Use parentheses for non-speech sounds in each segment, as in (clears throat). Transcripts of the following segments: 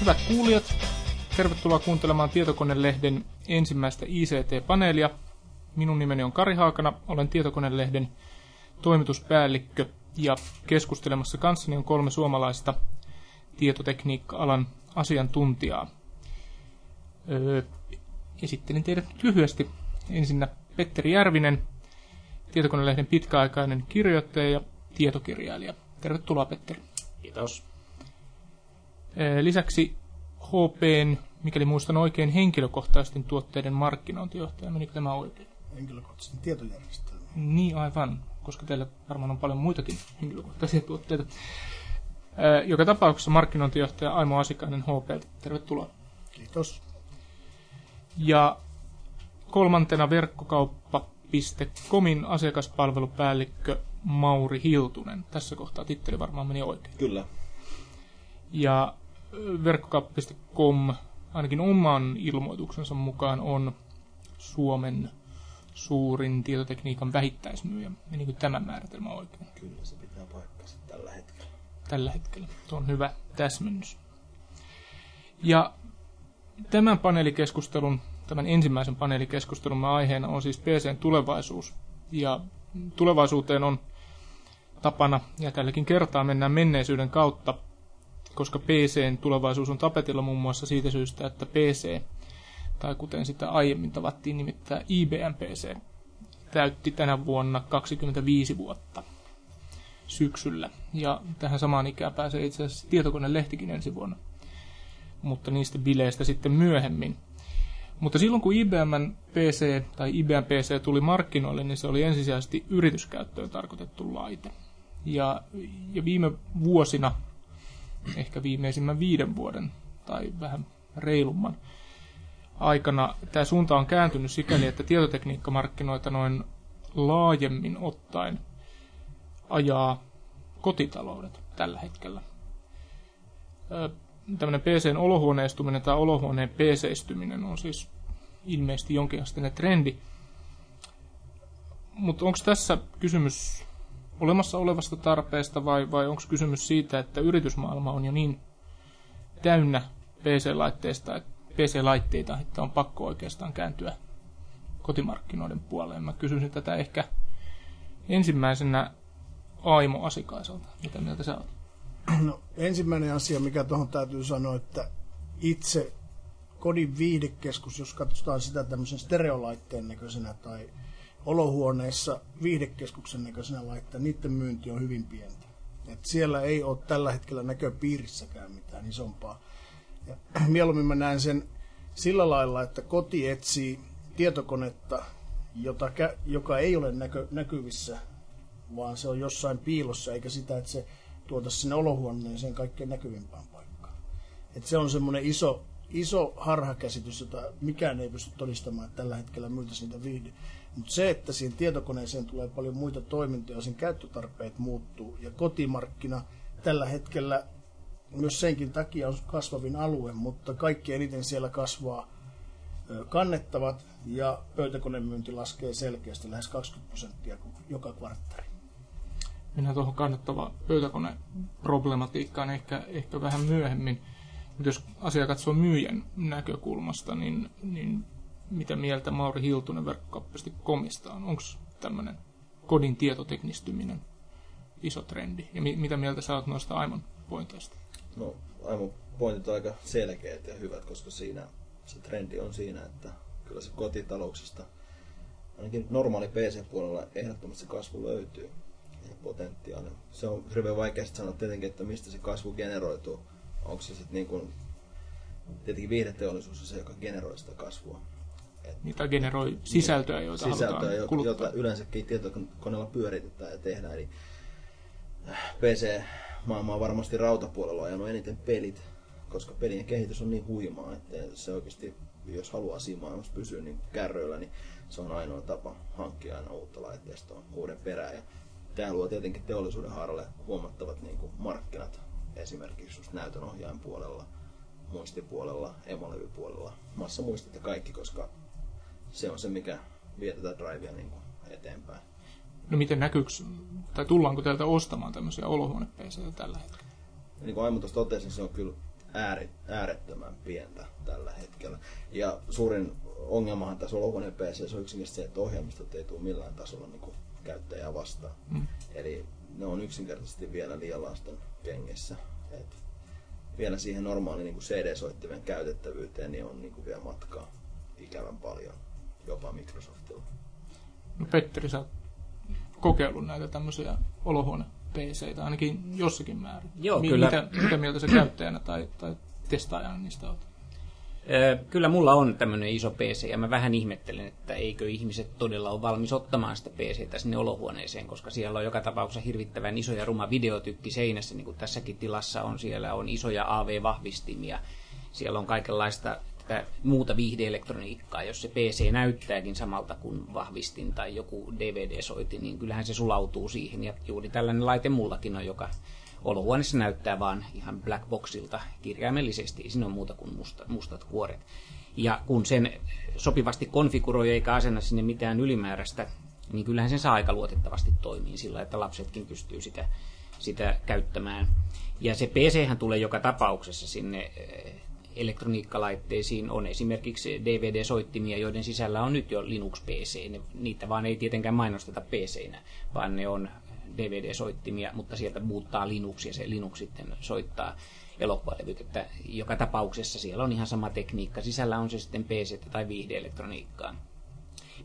Hyvät kuulijat, tervetuloa kuuntelemaan Tietokonelehden ensimmäistä ICT-paneelia. Minun nimeni on Kari Haakana, olen Tietokonelehden toimituspäällikkö ja keskustelemassa kanssani on kolme suomalaista tietotekniikka-alan asiantuntijaa. Öö, esittelin teidät nyt lyhyesti. Ensinnä Petteri Järvinen, Tietokonelehden pitkäaikainen kirjoittaja ja tietokirjailija. Tervetuloa Petteri. Kiitos. Lisäksi HPn, mikäli muistan oikein, henkilökohtaisten tuotteiden markkinointijohtaja. Menikö tämä oikein? Henkilökohtaisen tietojärjestelmän. Niin, aivan, koska teillä varmaan on paljon muitakin henkilökohtaisia tuotteita. Joka tapauksessa markkinointijohtaja Aimo Asikainen HP. Tervetuloa. Kiitos. Ja kolmantena verkkokauppa.comin asiakaspalvelupäällikkö Mauri Hiltunen. Tässä kohtaa titteli varmaan meni oikein. Kyllä. Ja verkkokauppa.com ainakin oman ilmoituksensa mukaan on Suomen suurin tietotekniikan vähittäismyyjä. Menikö tämä määritelmä oikein? Kyllä se pitää paikkansa tällä hetkellä. Tällä hetkellä. Tuo on hyvä täsmennys. Ja tämän paneelikeskustelun, tämän ensimmäisen paneelikeskustelun aiheena on siis PCn tulevaisuus. Ja tulevaisuuteen on tapana, ja tälläkin kertaa mennään menneisyyden kautta koska PCn tulevaisuus on tapetilla muun muassa siitä syystä, että PC, tai kuten sitä aiemmin tavattiin nimittää IBM PC, täytti tänä vuonna 25 vuotta syksyllä. Ja tähän samaan ikään pääsee itse asiassa tietokonelehtikin ensi vuonna. Mutta niistä bileistä sitten myöhemmin. Mutta silloin kun IBM PC tai IBM PC tuli markkinoille, niin se oli ensisijaisesti yrityskäyttöön tarkoitettu laite. Ja, ja viime vuosina ehkä viimeisimmän viiden vuoden tai vähän reilumman aikana tämä suunta on kääntynyt sikäli, että tietotekniikkamarkkinoita noin laajemmin ottaen ajaa kotitaloudet tällä hetkellä. Tämmöinen PCn olohuoneistuminen tai olohuoneen PCistyminen on siis ilmeisesti jonkinasteinen trendi. Mutta onko tässä kysymys olemassa olevasta tarpeesta vai, vai onko kysymys siitä, että yritysmaailma on jo niin täynnä PC-laitteista, PC-laitteita, että on pakko oikeastaan kääntyä kotimarkkinoiden puoleen. Mä kysyisin tätä ehkä ensimmäisenä Aimo Asikaiselta. Mitä mieltä sä oot? No, ensimmäinen asia, mikä tuohon täytyy sanoa, että itse kodin viihdekeskus, jos katsotaan sitä tämmöisen stereolaitteen näköisenä tai olohuoneissa viihdekeskuksen näköisenä laittaa, niiden myynti on hyvin pientä. Et siellä ei ole tällä hetkellä näköpiirissäkään mitään isompaa. Ja mieluummin mä näen sen sillä lailla, että koti etsii tietokonetta, jota, joka ei ole näkö, näkyvissä, vaan se on jossain piilossa, eikä sitä, että se tuota sinne olohuoneeseen kaikkein näkyvimpään paikkaan. Et se on semmoinen iso, iso harhakäsitys, jota mikään ei pysty todistamaan, että tällä hetkellä myytäisiin niitä viihde, mutta se, että siihen tietokoneeseen tulee paljon muita toimintoja, sen käyttötarpeet muuttuu. Ja kotimarkkina tällä hetkellä myös senkin takia on kasvavin alue, mutta kaikki eniten siellä kasvaa kannettavat ja pöytäkonemyynti laskee selkeästi lähes 20 prosenttia joka kvarttari. Mennään tuohon kannattava pöytäkoneproblematiikkaan ehkä, ehkä vähän myöhemmin. Mutta jos asia katsoo myyjän näkökulmasta, niin, niin mitä mieltä Mauri Hiltunen verkkokauppiasti komista on? Onko tämmöinen kodin tietoteknistyminen iso trendi? Ja mi- mitä mieltä sä oot noista Aimon pointeista? No, Aimon pointit on aika selkeät ja hyvät, koska siinä se trendi on siinä, että kyllä se kotitalouksista, ainakin normaali PC-puolella ehdottomasti kasvu löytyy ja potentiaali. Se on hirveän vaikea sanoa tietenkin, että mistä se kasvu generoituu. Onko se sitten niin kuin, tietenkin viihdeteollisuus on se, joka generoi sitä kasvua niitä generoi sisältöä, joita sisältöä, halutaan kuluttaa. jota yleensäkin tietokoneella pyöritetään ja tehdään. Eli äh, PC-maailma on varmasti rautapuolella ajanut eniten pelit, koska pelien kehitys on niin huimaa, että se oikeasti, jos haluaa siinä maailmassa pysyä niin kärryillä, niin se on ainoa tapa hankkia aina uutta laitteistoa uuden perään. Ja tämä luo tietenkin teollisuuden haaralle huomattavat niin kuin markkinat, esimerkiksi just näytön ohjaajan puolella, muistipuolella, emolevypuolella, massamuistit ja kaikki, koska se on se, mikä vie tätä drivea niin kuin eteenpäin. No miten näkyykö, tai tullaanko teiltä ostamaan tämmöisiä olohuone tällä hetkellä? Niin kuin Aimu totesi, se on kyllä ääri, äärettömän pientä tällä hetkellä. Ja suurin ongelmahan tässä olohuoneen PC on yksinkertaisesti se, että ohjelmistot ei tule millään tasolla niin kuin käyttäjää vastaan. Mm. Eli ne on yksinkertaisesti vielä liian lasten kengissä. Et vielä siihen normaaliin niin CD-soittimen käytettävyyteen niin on niin kuin vielä matkaa ikävän paljon, jopa Microsoftilla. No Petteri, sä oot kokeillut näitä tämmöisiä olohuone PCitä ainakin jossakin määrin. Joo, Mi- kyllä. Mitä, mitä mieltä sä käyttäjänä tai, tai testaajana niistä olet? Kyllä mulla on tämmöinen iso PC ja mä vähän ihmettelen, että eikö ihmiset todella ole valmis ottamaan sitä PCtä sinne olohuoneeseen, koska siellä on joka tapauksessa hirvittävän iso ja ruma videotykki seinässä, niin kuin tässäkin tilassa on. Siellä on isoja AV-vahvistimia, siellä on kaikenlaista tätä muuta viihdeelektroniikkaa. Jos se PC näyttääkin samalta kuin vahvistin tai joku DVD-soiti, niin kyllähän se sulautuu siihen. Ja juuri tällainen laite mullakin on, joka Olohuoneessa näyttää vaan ihan black boxilta kirjaimellisesti, siinä ole muuta kuin musta, mustat kuoret. Ja kun sen sopivasti konfiguroi eikä asenna sinne mitään ylimääräistä, niin kyllähän sen saa aika luotettavasti toimii sillä, että lapsetkin pystyy sitä, sitä käyttämään. Ja se PC tulee joka tapauksessa sinne eh, elektroniikkalaitteisiin on esimerkiksi DVD-soittimia, joiden sisällä on nyt jo Linux-PC. Niitä vaan ei tietenkään mainosteta PC-nä, vaan ne on DVD-soittimia, mutta sieltä muuttaa Linux ja se Linux sitten soittaa elokuvalevyt, että joka tapauksessa siellä on ihan sama tekniikka. Sisällä on se sitten PC tai viihdeelektroniikkaa.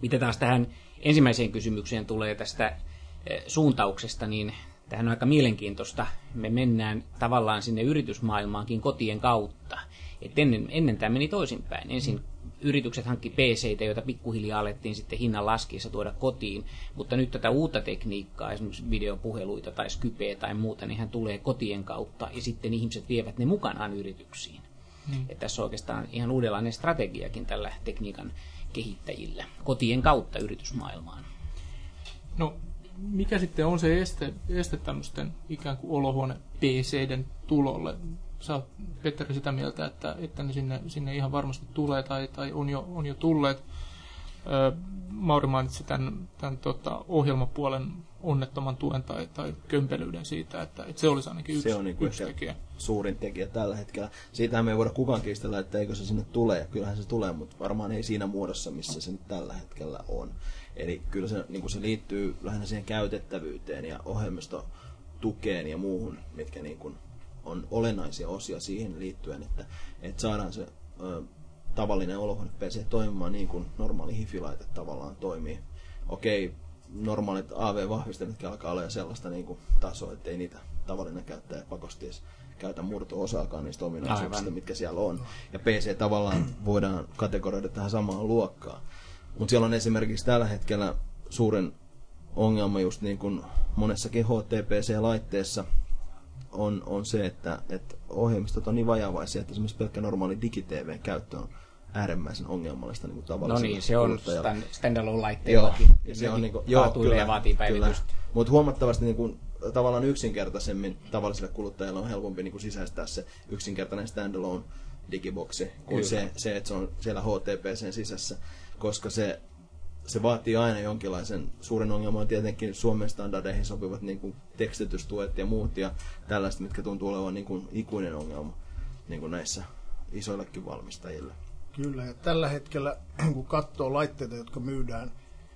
Mitä taas tähän ensimmäiseen kysymykseen tulee tästä eh, suuntauksesta, niin tähän on aika mielenkiintoista. Me mennään tavallaan sinne yritysmaailmaankin kotien kautta. Et ennen, ennen tämä meni toisinpäin. Ensin yritykset hankki pc joita pikkuhiljaa alettiin sitten hinnan laskiessa tuoda kotiin, mutta nyt tätä uutta tekniikkaa, esimerkiksi videopuheluita tai Skypeä tai muuta, niin hän tulee kotien kautta ja sitten ihmiset vievät ne mukanaan yrityksiin. Hmm. Että tässä on oikeastaan ihan uudenlainen strategiakin tällä tekniikan kehittäjillä kotien kautta yritysmaailmaan. No, mikä sitten on se este, este tämmöisten ikään kuin olohuone PCiden tulolle? Sä oot, Petteri, sitä mieltä, että, että ne sinne, sinne ihan varmasti tulee tai, tai on, jo, on jo tulleet. Öö, Mauri mainitsi tämän, tämän tota, ohjelmapuolen onnettoman tuen tai, tai kömpelyyden siitä, että, että se olisi ainakin yksi, se on niin yksi tekijä. suurin tekijä tällä hetkellä. Siitähän me ei voida kukaan kiistellä, että eikö se sinne tule, ja kyllähän se tulee, mutta varmaan ei siinä muodossa, missä se nyt tällä hetkellä on. Eli kyllä se, niin se liittyy lähinnä siihen käytettävyyteen ja ohjelmistotukeen ja muuhun, mitkä niin kuin on olennaisia osia siihen liittyen, että, että saadaan se ö, tavallinen olohuone PC toimimaan niin kuin normaali hifi-laite tavallaan toimii. Okei, normaalit AV-vahvistimetkin alkaa olla sellaista niin kuin tasoa, että ei niitä tavallinen käyttäjä pakosti edes käytä murto-osaakaan niistä ominaisuuksista, mitkä siellä on. Ja PC tavallaan voidaan kategoroida tähän samaan luokkaan. Mutta siellä on esimerkiksi tällä hetkellä suuren ongelma just niin kuin monessakin HTPC-laitteessa, on, on se, että, että ohjelmistot on niin vajavaisia, että esimerkiksi pelkkä normaali digitv käyttö on äärimmäisen ongelmallista niin kuin No niin, se on standalone laitteillakin. Joo, ja se on niin kuin, joo, kyllä, ja vaatii päivitystä. Mutta huomattavasti niin kuin, tavallaan yksinkertaisemmin tavalliselle kuluttajalle on helpompi niin kuin sisäistää se yksinkertainen standalone digiboksi kuin se, se, että se on siellä HTPCn sisässä, koska se se vaatii aina jonkinlaisen, suuren ongelman on tietenkin Suomen standardeihin sopivat niin kuin tekstitystuet ja muut ja tällaiset, mitkä tuntuu olevan niin kuin ikuinen ongelma niin kuin näissä isoillekin valmistajille. Kyllä, ja tällä hetkellä (clears throat) kun katsoo laitteita, jotka myydään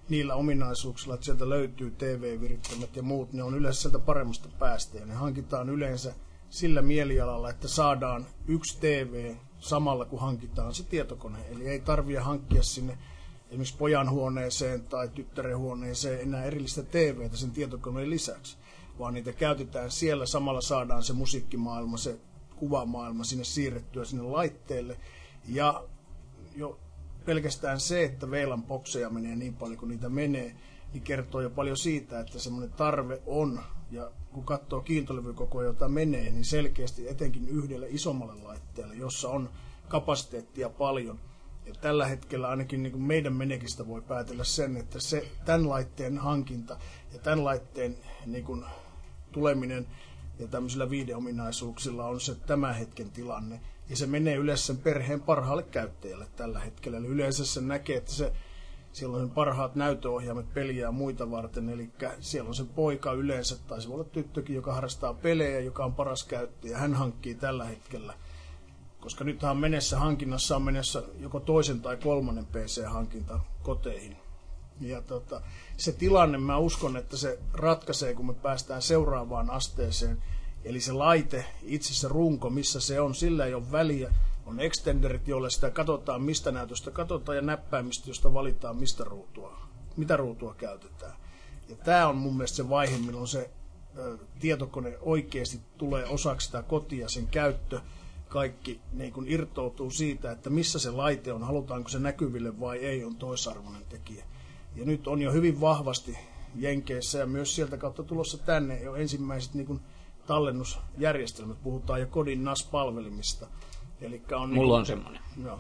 niillä ominaisuuksilla, että sieltä löytyy TV-virittämät ja muut, ne on yleensä sieltä paremmasta päästä ja ne hankitaan yleensä sillä mielialalla, että saadaan yksi TV samalla kun hankitaan se tietokone. Eli ei tarvitse hankkia sinne esimerkiksi pojan huoneeseen tai tyttären huoneeseen enää erillistä TVtä sen tietokoneen lisäksi, vaan niitä käytetään siellä. Samalla saadaan se musiikkimaailma, se kuvamaailma sinne siirrettyä sinne laitteelle. Ja jo pelkästään se, että VLAN bokseja menee niin paljon kuin niitä menee, niin kertoo jo paljon siitä, että semmoinen tarve on. Ja kun katsoo kiintolevykokoa, jota menee, niin selkeästi etenkin yhdelle isommalle laitteelle, jossa on kapasiteettia paljon, Ja tällä hetkellä ainakin niin kuin meidän menekistä voi päätellä sen, että se tämän laitteen hankinta ja tämän laitteen niin kuin, tuleminen ja tämmöisillä viideominaisuuksilla on se tämän hetken tilanne. Ja se menee yleensä sen perheen parhaalle käyttäjälle tällä hetkellä. Eli yleensä se näkee, että se, siellä on parhaat näytöohjaimet peliä ja muita varten. Eli siellä on se poika yleensä, tai se voi olla tyttökin, joka harrastaa pelejä, joka on paras käyttäjä. Hän hankkii tällä hetkellä koska nythän on menessä hankinnassa on menessä joko toisen tai kolmannen PC-hankinta koteihin. Ja tota, se tilanne, mä uskon, että se ratkaisee, kun me päästään seuraavaan asteeseen. Eli se laite, itse se runko, missä se on, sillä ei ole väliä. On extenderit, joille sitä katsotaan, mistä näytöstä katsotaan, ja näppäimistä, josta valitaan, mistä ruutua, mitä ruutua käytetään. Ja tämä on mun mielestä se vaihe, milloin se ö, tietokone oikeasti tulee osaksi sitä kotia, sen käyttö, kaikki niin kuin irtoutuu siitä, että missä se laite on, halutaanko se näkyville vai ei, on toisarvoinen tekijä. Ja nyt on jo hyvin vahvasti Jenkeissä ja myös sieltä kautta tulossa tänne jo ensimmäiset niin kuin tallennusjärjestelmät. Puhutaan jo kodin NAS-palvelimista. Elikkä on Mulla niin on semmoinen. Joo,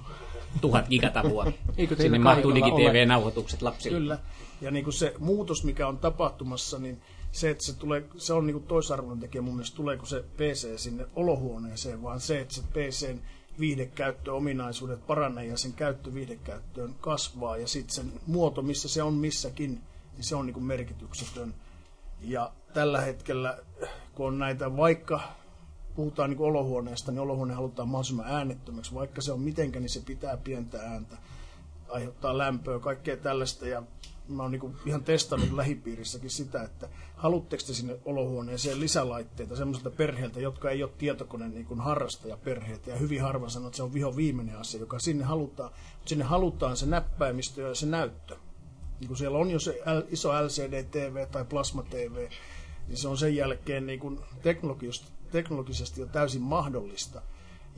Tuhat gigatavua. (laughs) Eikö Sinne mahtuu digitv-nauhoitukset lapsille. kyllä. Ja niin kuin se muutos, mikä on tapahtumassa, niin se, että se, tulee, se on niin toisarvoinen tekijä mun mielestä, tuleeko se PC sinne olohuoneeseen, vaan se, että se PCn viihdekäyttöominaisuudet paranee ja sen käyttö viihdekäyttöön kasvaa ja sitten sen muoto, missä se on missäkin, niin se on niin merkityksetön. Ja tällä hetkellä, kun on näitä, vaikka puhutaan niin olohuoneesta, niin olohuone halutaan mahdollisimman äänettömäksi, vaikka se on mitenkä, niin se pitää pientä ääntä, aiheuttaa lämpöä, kaikkea tällaista. Ja mä oon niin ihan testannut lähipiirissäkin sitä, että haluatteko te sinne olohuoneeseen lisälaitteita semmoiselta perheeltä, jotka ei ole tietokoneen niin harrastajaperheitä. Ja hyvin harva sanoo, että se on viho viimeinen asia, joka sinne halutaan. Mutta sinne halutaan se näppäimistö ja se näyttö. Niin kun siellä on jo se iso LCD-TV tai Plasma-TV, niin se on sen jälkeen niin teknologisesti jo täysin mahdollista.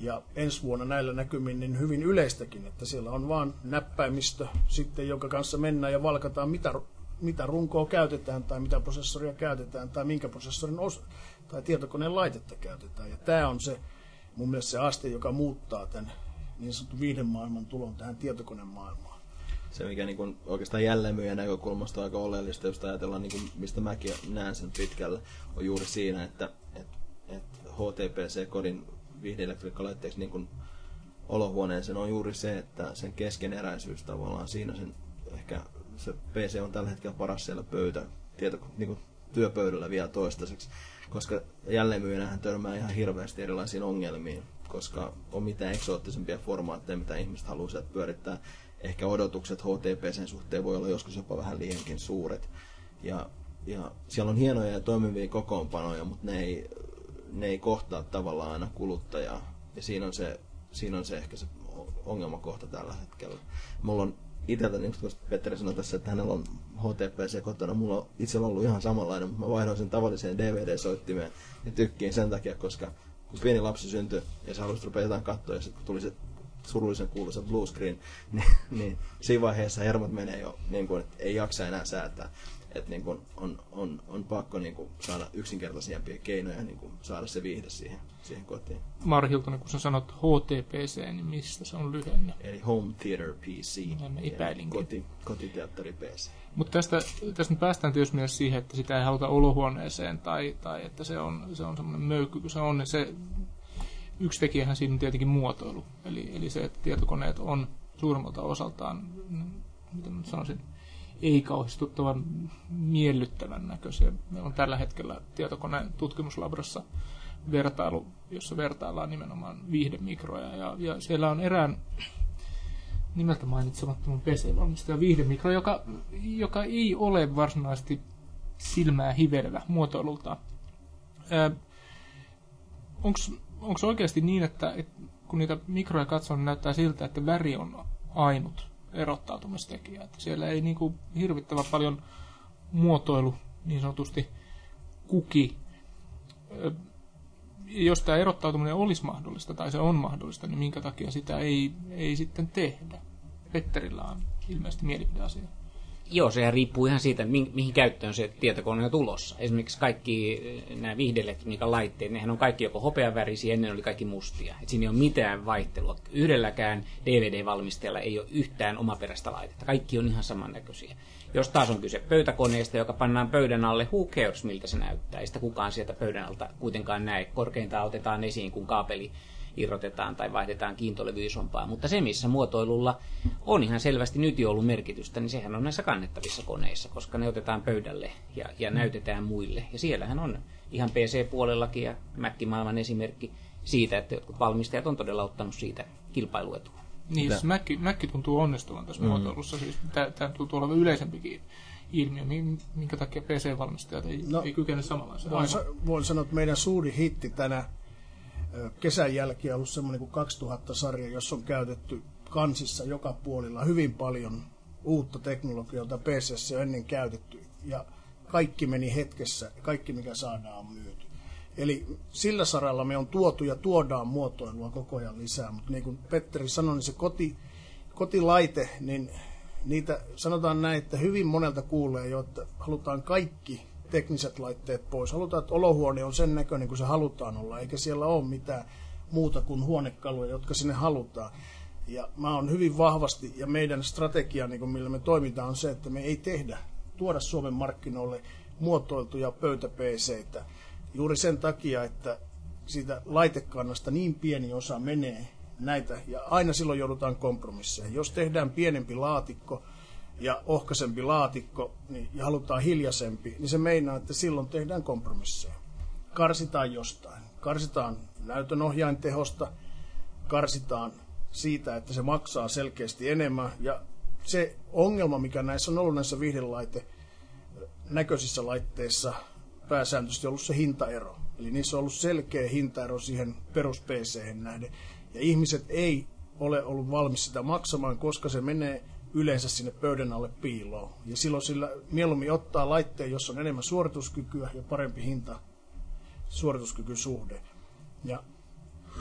Ja ensi vuonna näillä näkymin niin hyvin yleistäkin, että siellä on vaan näppäimistö sitten, jonka kanssa mennään ja valkataan, mitä, mitä runkoa käytetään tai mitä prosessoria käytetään tai minkä prosessorin os- tai tietokoneen laitetta käytetään. Ja tämä on se mun mielestä se aste, joka muuttaa tämän niin sanotun viiden maailman tulon tähän tietokonemaailmaan. se, mikä niin kuin oikeastaan jälleenmyyjän näkökulmasta on aika oleellista, jos ajatellaan, niin kuin, mistä mäkin näen sen pitkälle, on juuri siinä, että et, et HTPC-kodin viihdeelektroniikkalaitteeksi niin kuin olohuoneeseen on juuri se, että sen keskeneräisyys tavallaan siinä sen ehkä se PC on tällä hetkellä paras siellä pöytä, tieto, niin kuin työpöydällä vielä toistaiseksi, koska jälleenmyyjänähän törmää ihan hirveästi erilaisiin ongelmiin, koska on mitä eksoottisempia formaatteja, mitä ihmiset haluaa sieltä pyörittää. Ehkä odotukset HTPCn suhteen voi olla joskus jopa vähän liiankin suuret. Ja, ja siellä on hienoja ja toimivia kokoonpanoja, mutta ne ei, ne ei kohtaa tavallaan aina kuluttajaa. Ja siinä on se, siinä on se ehkä se ongelmakohta tällä hetkellä. Mulla on itseltä, niin kuin Petteri sanoi tässä, että hänellä on HTPC kotona, mulla on itsellä ollut ihan samanlainen, mutta mä vaihdoin sen tavalliseen DVD-soittimeen ja tykkiin sen takia, koska kun pieni lapsi syntyi ja sä haluaisit rupea jotain katsoa ja sitten tuli se surullisen kuuluisa blue screen, niin, (laughs) niin siinä vaiheessa hermot menee jo, niin kuin, että ei jaksa enää säätää. Että niin kuin on, on, on pakko niin kuin saada yksinkertaisempia keinoja niin kuin saada se viihde siihen, siihen kotiin. Mari Hiltonen, kun sä sanot HTPC, niin mistä se on lyhenne? Eli Home Theater PC. Näin mä Eli epäilinkin. Koti, kotiteatteri PC. Mutta tästä, tästä päästään tietysti myös siihen, että sitä ei haluta olohuoneeseen tai, tai että se on, se on semmoinen möykky, kun se on, niin se yksi tekijähän siinä on tietenkin muotoilu. Eli, eli se, että tietokoneet on suurimmalta osaltaan, mm, miten mä sanoisin, ei kauhistuttavan miellyttävän näköisiä. Meillä on tällä hetkellä tietokoneen tutkimuslabrassa vertailu, jossa vertaillaan nimenomaan viihdemikroja. Ja, ja siellä on erään nimeltä mainitsemattoman PC-valmistaja viihdemikro, joka, joka ei ole varsinaisesti silmää hivelevä muotoilultaan. Onko oikeasti niin, että, että kun niitä mikroja katsoo, niin näyttää siltä, että väri on ainut erottautumistekijä. Että siellä ei niin kuin hirvittävän paljon muotoilu niin sanotusti kuki. Jos tämä erottautuminen olisi mahdollista, tai se on mahdollista, niin minkä takia sitä ei, ei sitten tehdä? Petterillä on ilmeisesti mielipideasia. Joo, sehän riippuu ihan siitä, mi- mihin käyttöön se tietokone on tulossa. Esimerkiksi kaikki eh, nämä viihdeelektroniikan laitteet, nehän on kaikki joko hopeavärisiä, ennen oli kaikki mustia. Et siinä ei ole mitään vaihtelua. Yhdelläkään DVD-valmistajalla ei ole yhtään omaperäistä laitetta. Kaikki on ihan samannäköisiä. Jos taas on kyse pöytäkoneesta, joka pannaan pöydän alle, who cares miltä se näyttää. Ei sitä kukaan sieltä pöydän alta kuitenkaan näe. Korkeintaan otetaan esiin, kun kaapeli irrotetaan tai vaihdetaan kiintolevy isompaa. Mutta se, missä muotoilulla on ihan selvästi nyt jo ollut merkitystä, niin sehän on näissä kannettavissa koneissa, koska ne otetaan pöydälle ja, ja näytetään muille. Ja siellähän on ihan PC-puolellakin ja Mac-maailman esimerkki siitä, että jotkut valmistajat on todella ottanut siitä kilpailuetua. Niin, siis Mac, Mac tuntuu onnistuvan tässä mm. muotoilussa. Siis tämä tuntuu olevan yleisempikin ilmiö, minkä takia PC-valmistajat ei, no, ei kykene samanlaiseen. Voin, sa- voin sanoa, että meidän suuri hitti tänä kesän jälkeen ollut semmoinen kuin 2000-sarja, jossa on käytetty kansissa joka puolilla hyvin paljon uutta teknologiaa, jota PCssä on ennen käytetty. Ja kaikki meni hetkessä, kaikki mikä saadaan on myyty. Eli sillä saralla me on tuotu ja tuodaan muotoilua koko ajan lisää, mutta niin kuin Petteri sanoi, niin se koti, kotilaite, niin niitä sanotaan näin, että hyvin monelta kuulee jo, että halutaan kaikki tekniset laitteet pois. Halutaan, että olohuone on sen näköinen kuin se halutaan olla, eikä siellä ole mitään muuta kuin huonekaluja, jotka sinne halutaan. Ja mä oon hyvin vahvasti, ja meidän strategia, niin kuin millä me toimitaan, on se, että me ei tehdä, tuoda Suomen markkinoille muotoiltuja pöytä Juuri sen takia, että siitä laitekannasta niin pieni osa menee näitä, ja aina silloin joudutaan kompromisseihin. Jos tehdään pienempi laatikko, ja ohkaisempi laatikko niin, ja halutaan hiljaisempi, niin se meinaa, että silloin tehdään kompromisseja. Karsitaan jostain. Karsitaan näytönohjain tehosta, karsitaan siitä, että se maksaa selkeästi enemmän. Ja se ongelma, mikä näissä on ollut näissä viihdelaite näköisissä laitteissa, pääsääntöisesti ollut se hintaero. Eli niissä on ollut selkeä hintaero siihen perus pc nähden. Ja ihmiset ei ole ollut valmis sitä maksamaan, koska se menee yleensä sinne pöydän alle piiloon. Ja silloin sillä mieluummin ottaa laitteen, jossa on enemmän suorituskykyä ja parempi hinta suorituskykysuhde. Ja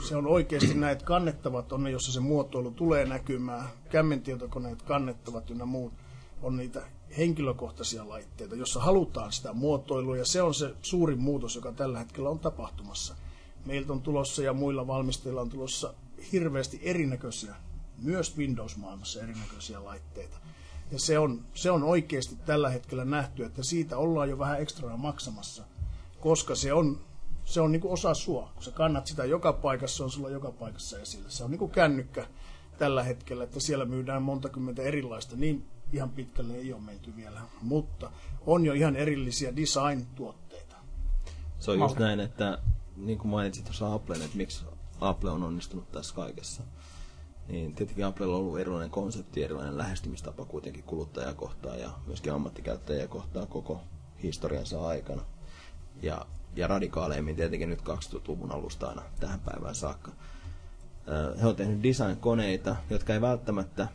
se on oikeasti näitä kannettavat on ne, jossa se muotoilu tulee näkymään. Kämmentietokoneet kannettavat ynnä muut on niitä henkilökohtaisia laitteita, jossa halutaan sitä muotoilua ja se on se suurin muutos, joka tällä hetkellä on tapahtumassa. Meiltä on tulossa ja muilla valmistajilla on tulossa hirveästi erinäköisiä myös Windows-maailmassa erinäköisiä laitteita. Ja se on, se on oikeasti tällä hetkellä nähty, että siitä ollaan jo vähän ekstraa maksamassa, koska se on, se on niin kuin osa sua. Kun sä kannat sitä joka paikassa, se on sulla joka paikassa esillä. Se on niin kuin kännykkä tällä hetkellä, että siellä myydään monta kymmentä erilaista. Niin ihan pitkälle ei ole menty vielä, mutta on jo ihan erillisiä design-tuotteita. Se on just näin, että niin kuin mainitsit tuossa Applen, että miksi Apple on onnistunut tässä kaikessa niin tietenkin Applella on ollut erilainen konsepti, erilainen lähestymistapa kuitenkin kuluttajaa kohtaan ja myöskin ammattikäyttäjiä kohtaan koko historiansa aikana. Ja, ja radikaaleimmin tietenkin nyt 2000-luvun alusta aina tähän päivään saakka. He on tehnyt design-koneita, jotka ei välttämättä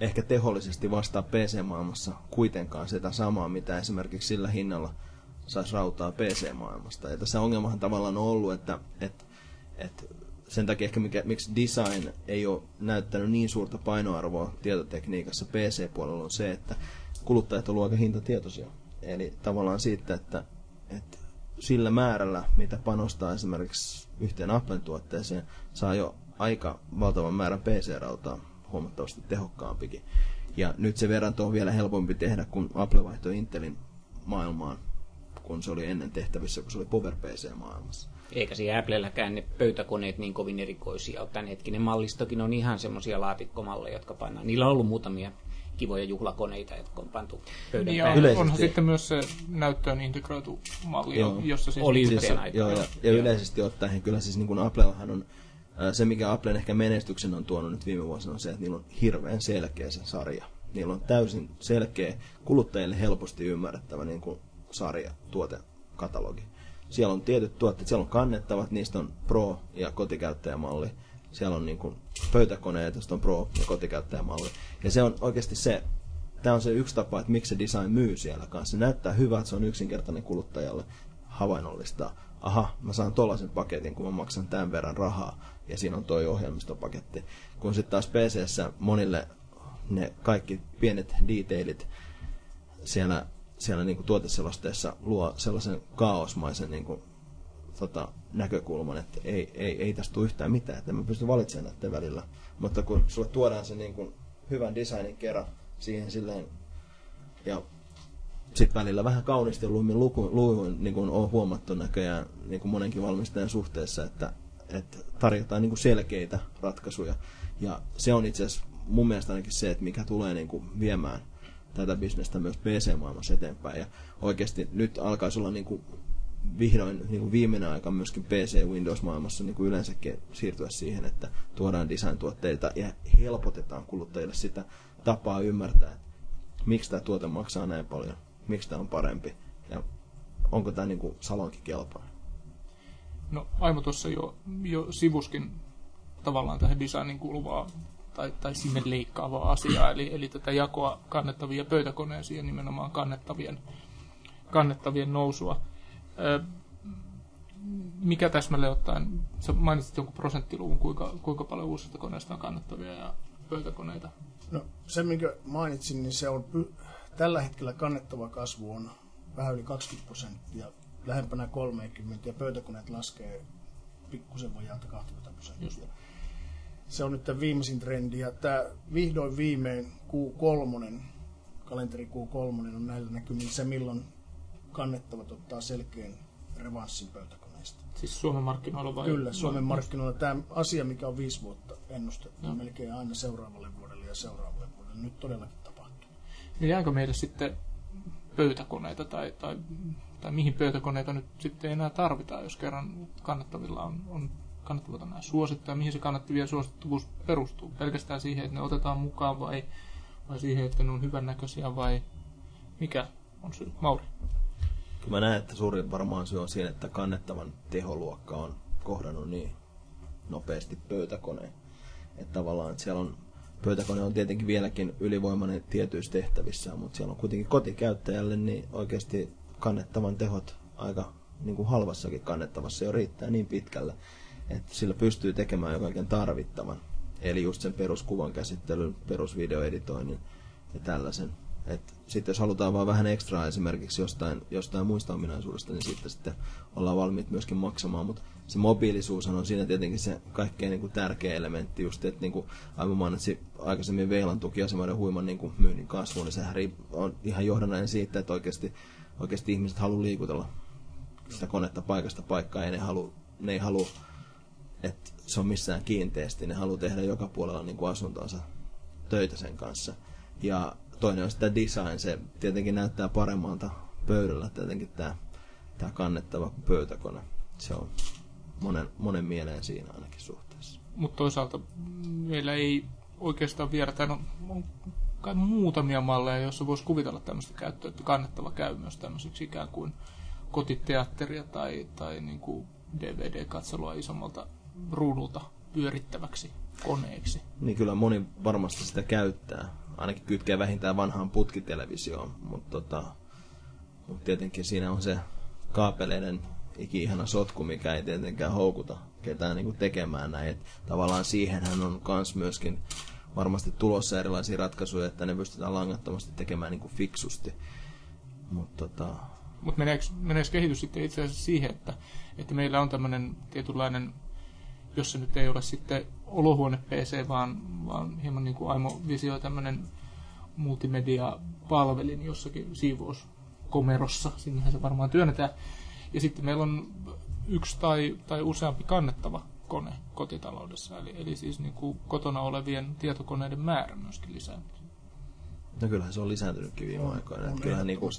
ehkä tehollisesti vastaa PC-maailmassa kuitenkaan sitä samaa, mitä esimerkiksi sillä hinnalla saisi rautaa PC-maailmasta. Ja tässä ongelmahan tavallaan on ollut, että, että, että sen takia ehkä mikä, miksi design ei ole näyttänyt niin suurta painoarvoa tietotekniikassa PC-puolella on se, että kuluttajat ovat aika hintatietoisia. Eli tavallaan siitä, että, että sillä määrällä, mitä panostaa esimerkiksi yhteen Applen tuotteeseen, saa jo aika valtavan määrän PC-rautaa huomattavasti tehokkaampikin. Ja nyt se verranto on vielä helpompi tehdä, kun Apple vaihtoi Intelin maailmaan, kun se oli ennen tehtävissä, kun se oli Power PC-maailmassa. Eikä siinä Applelläkään ne pöytäkoneet niin kovin erikoisia ole. Tämänhetkinen mallistokin on ihan semmoisia laatikkomalleja, jotka pannaan. Niillä on ollut muutamia kivoja juhlakoneita, jotka on pantu pöydän ja päälle. Onhan sitten myös se näyttöön integroitu malli, joo. jossa siis... Oli siis, joo, ja, ja yleisesti ottaen kyllä siis niin kuin Applellahan on se, mikä Applen ehkä menestyksen on tuonut nyt viime vuosina, on se, että niillä on hirveän selkeä se sarja. Niillä on täysin selkeä, kuluttajille helposti ymmärrettävä niin kuin sarja, tuotekatalogi. Siellä on tietyt tuotteet, siellä on kannettavat, niistä on Pro- ja kotikäyttäjämalli. Siellä on niin kuin pöytäkoneet, joista on Pro- ja kotikäyttäjämalli. Ja se on oikeasti se, tämä on se yksi tapa, että miksi se design myy siellä kanssa. Se näyttää hyvältä, se on yksinkertainen kuluttajalle havainnollistaa. Aha, mä saan tollaisen paketin, kun mä maksan tämän verran rahaa, ja siinä on toi ohjelmistopaketti. Kun sitten taas pc monille ne kaikki pienet detailit siellä, siellä niin kuin tuoteselosteessa luo sellaisen kaosmaisen niin kuin, tota, näkökulman, että ei, ei, ei tästä tule yhtään mitään, että mä pystyn valitsemaan näiden välillä. Mutta kun sulle tuodaan se niin kuin, hyvän designin kerran siihen silleen, ja sitten välillä vähän kaunisteluimmin luku, luvuin niin kuin on huomattu näköjään niin kuin monenkin valmistajan suhteessa, että, että tarjotaan niin kuin selkeitä ratkaisuja. Ja se on itse asiassa mun mielestä ainakin se, että mikä tulee niin kuin viemään tätä bisnestä myös PC-maailmassa eteenpäin. Ja oikeasti nyt alkaisi olla niin kuin vihdoin niin kuin viimeinen aika myöskin PC Windows-maailmassa niin kuin yleensäkin siirtyä siihen, että tuodaan design-tuotteita ja helpotetaan kuluttajille sitä tapaa ymmärtää, että miksi tämä tuote maksaa näin paljon, miksi tämä on parempi ja onko tämä niin salonkin kelpaa. No Aimo tuossa jo, jo sivuskin tavallaan tähän designin kuuluvaa tai, tai sinne leikkaavaa asiaa, eli, eli tätä jakoa kannettavia pöytäkoneisiin ja nimenomaan kannettavien, kannettavien nousua. Ö, mikä täsmälleen ottaen, sä mainitsit jonkun prosenttiluvun, kuinka, kuinka paljon uusista koneista on kannettavia ja pöytäkoneita? No se, minkä mainitsin, niin se on py- tällä hetkellä kannettava kasvu on vähän yli 20 prosenttia, lähempänä 30 ja pöytäkoneet laskee pikkusen vajaata 20 prosenttia. Just. Se on nyt tämä viimeisin trendi ja tämä vihdoin viimein Q3, kalenteri Q3 on näillä näkymin se, milloin kannettavat ottaa selkeän revanssin pöytäkoneista. Siis Suomen markkinoilla vai? Kyllä, Suomen markkinoilla. Tämä asia, mikä on viisi vuotta ennustettu, no. melkein aina seuraavalle vuodelle ja seuraavalle vuodelle. Nyt todellakin tapahtuu. Niin jääkö meille sitten pöytäkoneita tai, tai, tai mihin pöytäkoneita nyt sitten enää tarvitaan, jos kerran kannattavilla on, on kannattavuutta nämä suosittaa, mihin se kannattavien suosittuvuus perustuu? Pelkästään siihen, että ne otetaan mukaan vai, vai siihen, että ne on hyvännäköisiä vai mikä on syy? Mauri? Kyllä mä näen, että suurin varmaan syy on siinä, että kannettavan teholuokka on kohdannut niin nopeasti pöytäkoneen. Että tavallaan, että siellä on pöytäkone on tietenkin vieläkin ylivoimainen tietyissä tehtävissä, mutta siellä on kuitenkin kotikäyttäjälle niin oikeasti kannettavan tehot aika niin kuin halvassakin kannettavassa jo riittää niin pitkälle, että sillä pystyy tekemään jo kaiken tarvittavan. Eli just sen peruskuvan käsittelyn, perusvideoeditoinnin ja tällaisen. Sitten jos halutaan vaan vähän ekstraa esimerkiksi jostain, jostain muista ominaisuudesta, niin sitten, sitten ollaan valmiit myöskin maksamaan. Mutta se mobiilisuus on siinä tietenkin se kaikkein niin kuin tärkeä elementti, just että niin kuin aivan mainitsin aikaisemmin Veilan tukiasemoiden huiman niin kuin myynnin kasvu, niin sehän on ihan johdannainen siitä, että oikeasti, oikeasti ihmiset haluaa liikutella sitä konetta paikasta paikkaan ja ne, halu, ne ei halua, että se on missään kiinteästi, ne haluaa tehdä joka puolella niin kuin asuntonsa töitä sen kanssa. Ja toinen on sitä design, se tietenkin näyttää paremmalta pöydällä tietenkin tämä, tämä kannettava pöytäkone. Se on monen, monen mieleen siinä ainakin suhteessa. Mutta toisaalta meillä ei oikeastaan vielä, tai no, on kai muutamia malleja, joissa voisi kuvitella tämmöistä käyttöä, että kannettava käy myös tämmöiseksi ikään kuin kotiteatteria tai, tai niin kuin DVD-katselua isommalta ruudulta pyörittäväksi koneeksi. Niin kyllä moni varmasti sitä käyttää. Ainakin kytkee vähintään vanhaan putkitelevisioon, mutta tota, mut tietenkin siinä on se kaapeleiden iki-ihana sotku, mikä ei tietenkään houkuta ketään niin tekemään näin. Et tavallaan siihenhän on kans myöskin varmasti tulossa erilaisia ratkaisuja, että ne pystytään langattomasti tekemään niin fiksusti. Mutta tota... Mut meneekö, meneekö kehitys sitten itse asiassa siihen, että, että meillä on tämmöinen tietynlainen, jos se nyt ei ole sitten olohuone PC, vaan, vaan hieman niin kuin Aimo visioi tämmöinen multimedia-palvelin jossakin siivouskomerossa, sinnehän se varmaan työnnetään, ja sitten meillä on yksi tai, tai useampi kannettava kone kotitaloudessa, eli, eli siis niin kuin kotona olevien tietokoneiden määrä myöskin lisääntyy. No kyllähän se on lisääntynytkin viime aikoina. On, kyllähän niin kuin,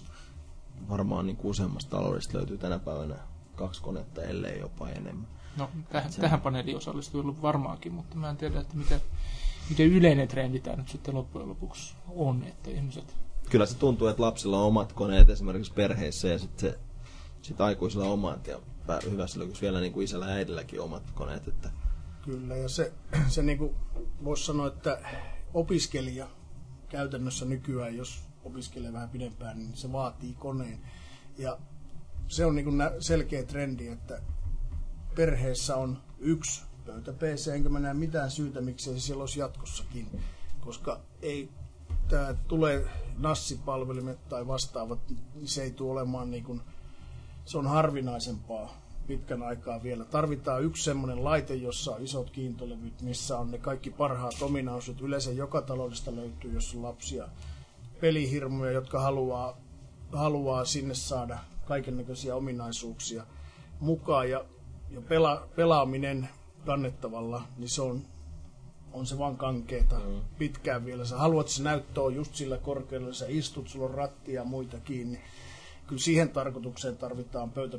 varmaan niin kuin useammasta taloudesta löytyy tänä päivänä kaksi konetta, ellei jopa enemmän. No, tähän, se... tähän paneeliin osallistuu varmaankin, mutta mä en tiedä, että miten, miten yleinen trendi tämä nyt sitten loppujen lopuksi on, että ihmiset... Kyllä se tuntuu, että lapsilla on omat koneet esimerkiksi perheissä ja sitten se sitten aikuisilla omat ja hyvässä lykyssä vielä niin kuin isällä ja äidilläkin omat koneet. Että... Kyllä, ja se, (clears throat) se niin kuin voisi sanoa, että opiskelija käytännössä nykyään, jos opiskelee vähän pidempään, niin se vaatii koneen. Ja se on niin kuin selkeä trendi, että perheessä on yksi pöytä PC, enkä mä näe mitään syytä, miksei se siellä olisi jatkossakin, koska ei tämä tulee NAS-palvelimet tai vastaavat, niin se ei tule olemaan niin kuin, se on harvinaisempaa pitkän aikaa vielä. Tarvitaan yksi semmoinen laite, jossa on isot kiintolevyt, missä on ne kaikki parhaat ominaisuudet. Yleensä joka taloudesta löytyy, jos on lapsia, pelihirmuja, jotka haluaa, haluaa sinne saada kaikennäköisiä ominaisuuksia mukaan. Ja, ja pela, pelaaminen kannettavalla, niin se on, on se vaan kankeeta mm. pitkään vielä. Sä haluat, että se näyttö on just sillä korkeudella, sä istut, sulla on rattia ja muita kiinni kyllä siihen tarkoitukseen tarvitaan pöytä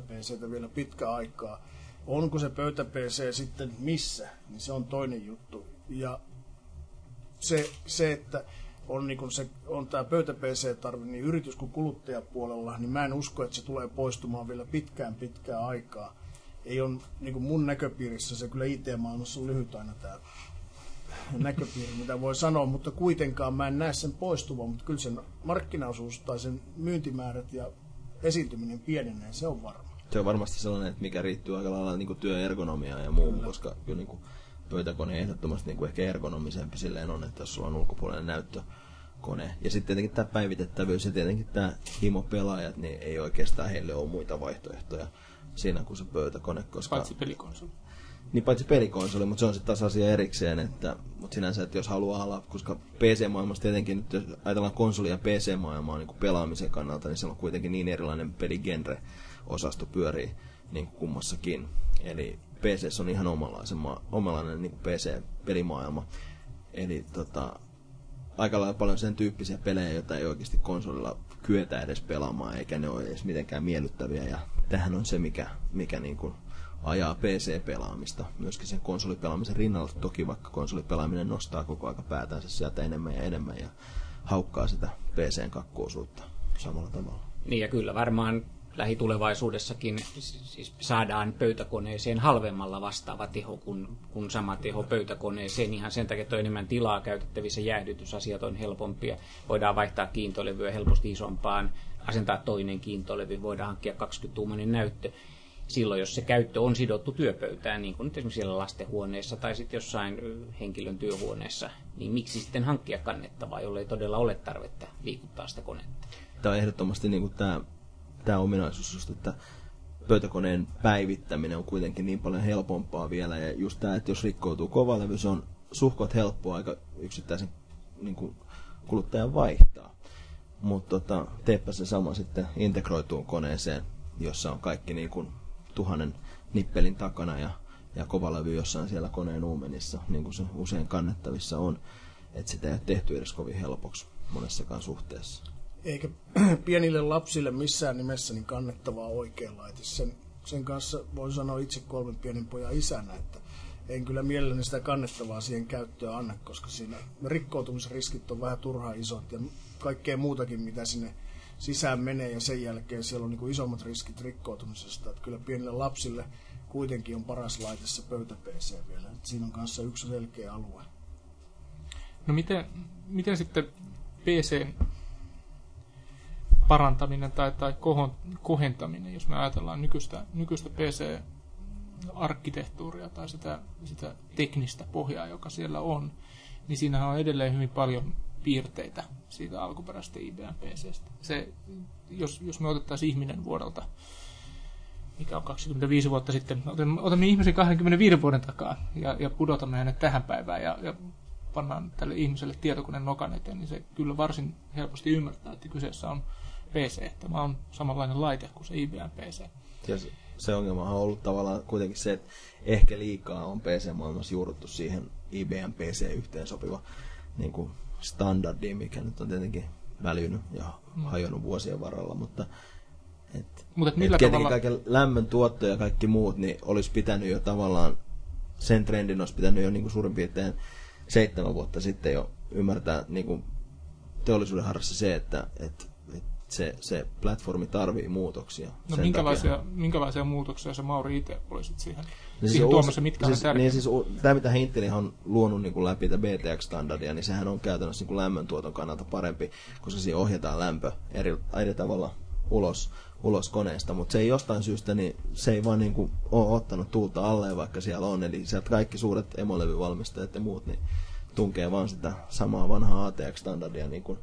vielä pitkä aikaa. Onko se pöytä sitten missä, niin se on toinen juttu. Ja se, se että on, niin se, on tämä pöytä PC-tarve niin yritys- kuin kuluttajapuolella, niin mä en usko, että se tulee poistumaan vielä pitkään pitkään aikaa. Ei on niin kuin mun näköpiirissä, se kyllä IT-maailmassa on lyhyt aina tämä näköpiiri, mitä voi sanoa, mutta kuitenkaan mä en näe sen poistuvan, mutta kyllä sen markkinaosuus tai sen myyntimäärät ja esiintyminen pienenee, se on varma. Se on varmasti sellainen, että mikä riittyy aika lailla niin työergonomiaan ja muuhun, koska kyllä niin kuin pöytäkone ehdottomasti niin kuin ehkä ergonomisempi silleen on, että jos sulla on ulkopuolinen näyttökone. Ja sitten tietenkin tämä päivitettävyys ja tietenkin tämä himo-pelaajat, niin ei oikeastaan heille ole muita vaihtoehtoja siinä kuin se pöytäkone. Koska... Paitsi pelikonsoli. Niin paitsi pelikonsoli, mutta se on sitten taas asia erikseen, että, mutta sinänsä, että jos haluaa olla, koska PC-maailmassa tietenkin, nyt jos ajatellaan konsoli- ja PC-maailmaa niin pelaamisen kannalta, niin se on kuitenkin niin erilainen peligenre-osasto pyörii niin kuin kummassakin. Eli PC on ihan omanlaisen, omanlainen niin PC-pelimaailma. Eli tota, aika lailla paljon sen tyyppisiä pelejä, joita ei oikeasti konsolilla kyetä edes pelaamaan, eikä ne ole edes mitenkään miellyttäviä. Ja tähän on se, mikä, mikä niin kuin ajaa PC-pelaamista myöskin sen konsolipelaamisen rinnalla. Toki vaikka konsolipelaaminen nostaa koko aika päätänsä sieltä enemmän ja enemmän ja haukkaa sitä PCn kakkuosuutta samalla tavalla. Niin ja kyllä varmaan lähitulevaisuudessakin siis saadaan pöytäkoneeseen halvemmalla vastaava teho kuin, kuin sama teho pöytäkoneeseen. Ihan sen takia, että on enemmän tilaa käytettävissä, jäähdytysasiat on helpompia. Voidaan vaihtaa kiintolevyä helposti isompaan, asentaa toinen kiintolevy, voidaan hankkia 20-tuumainen näyttö silloin, jos se käyttö on sidottu työpöytään, niin kuin nyt esimerkiksi siellä lastenhuoneessa tai sitten jossain henkilön työhuoneessa, niin miksi sitten hankkia kannettavaa, jollei todella ole tarvetta liikuttaa sitä konetta? Tämä on ehdottomasti niin kuin tämä, tämä ominaisuus, just, että pöytäkoneen päivittäminen on kuitenkin niin paljon helpompaa vielä. Ja just tämä, että jos rikkoutuu kovalevy, se on suhkot helppoa aika yksittäisen niin kuin kuluttajan vaihtaa. Mutta tota, teepä se sama sitten integroituun koneeseen, jossa on kaikki niin kuin tuhannen nippelin takana ja, ja kovalevy jossain siellä koneen uumenissa, niin kuin se usein kannettavissa on. Että sitä ei ole tehty edes kovin helpoksi monessakaan suhteessa. Eikä (clears throat) pienille lapsille missään nimessä niin kannettavaa oikea laite. Sen, sen kanssa voi sanoa itse kolmen pienen pojan isänä, että en kyllä mielelläni sitä kannettavaa siihen käyttöön anna, koska siinä rikkoutumisriskit on vähän turhaa isot ja kaikkea muutakin, mitä sinne sisään menee ja sen jälkeen siellä on niin kuin isommat riskit rikkoutumisesta. Että kyllä pienille lapsille kuitenkin on paras laite se pöytä PC vielä. Että siinä on kanssa yksi selkeä alue. No miten, miten sitten PC parantaminen tai, tai kohon, kohentaminen, jos me ajatellaan nykyistä, nykyistä PC-arkkitehtuuria tai sitä, sitä teknistä pohjaa, joka siellä on, niin siinähän on edelleen hyvin paljon piirteitä siitä alkuperäisestä IBM PCstä. Se, jos, jos me otettaisiin ihminen vuodelta, mikä on 25 vuotta sitten, otamme, otamme ihmisen 25 vuoden takaa ja, ja pudotamme hänet tähän päivään ja, ja pannaan tälle ihmiselle tietokoneen nokan eteen, niin se kyllä varsin helposti ymmärtää, että kyseessä on PC. Tämä on samanlainen laite kuin se IBM PC. Ja se, se ongelma on ollut tavallaan kuitenkin se, että ehkä liikaa on PC-maailmassa juurruttu siihen IBM PC sopiva niin kuin standardiin, mikä nyt on tietenkin välynyt ja mm. hajonnut vuosien varrella, mutta et, Mut et millä et tavalla... kaiken lämmön tuotto ja kaikki muut, niin olisi pitänyt jo tavallaan, sen trendin olisi pitänyt jo niin kuin suurin piirtein seitsemän vuotta sitten jo ymmärtää niin kuin teollisuuden harrassa se, että, että, että se, se platformi tarvii muutoksia. No minkälaisia, takia... minkälaisia muutoksia se Mauri itse olisit siihen niin siihen tuomassa, mitkä siis, on niin siis, Tämä, mitä Intel on luonut niin kuin läpi tätä BTX-standardia, niin sehän on käytännössä niin kuin lämmöntuoton kannalta parempi, koska siinä ohjataan lämpö eri, eri tavalla ulos, ulos koneesta, mutta se ei jostain syystä, niin se ei vaan niin kuin ole ottanut tuulta alle, vaikka siellä on. Eli sieltä kaikki suuret emolevyvalmistajat ja muut, niin tunkee vaan sitä samaa vanhaa ATX-standardia niin kuin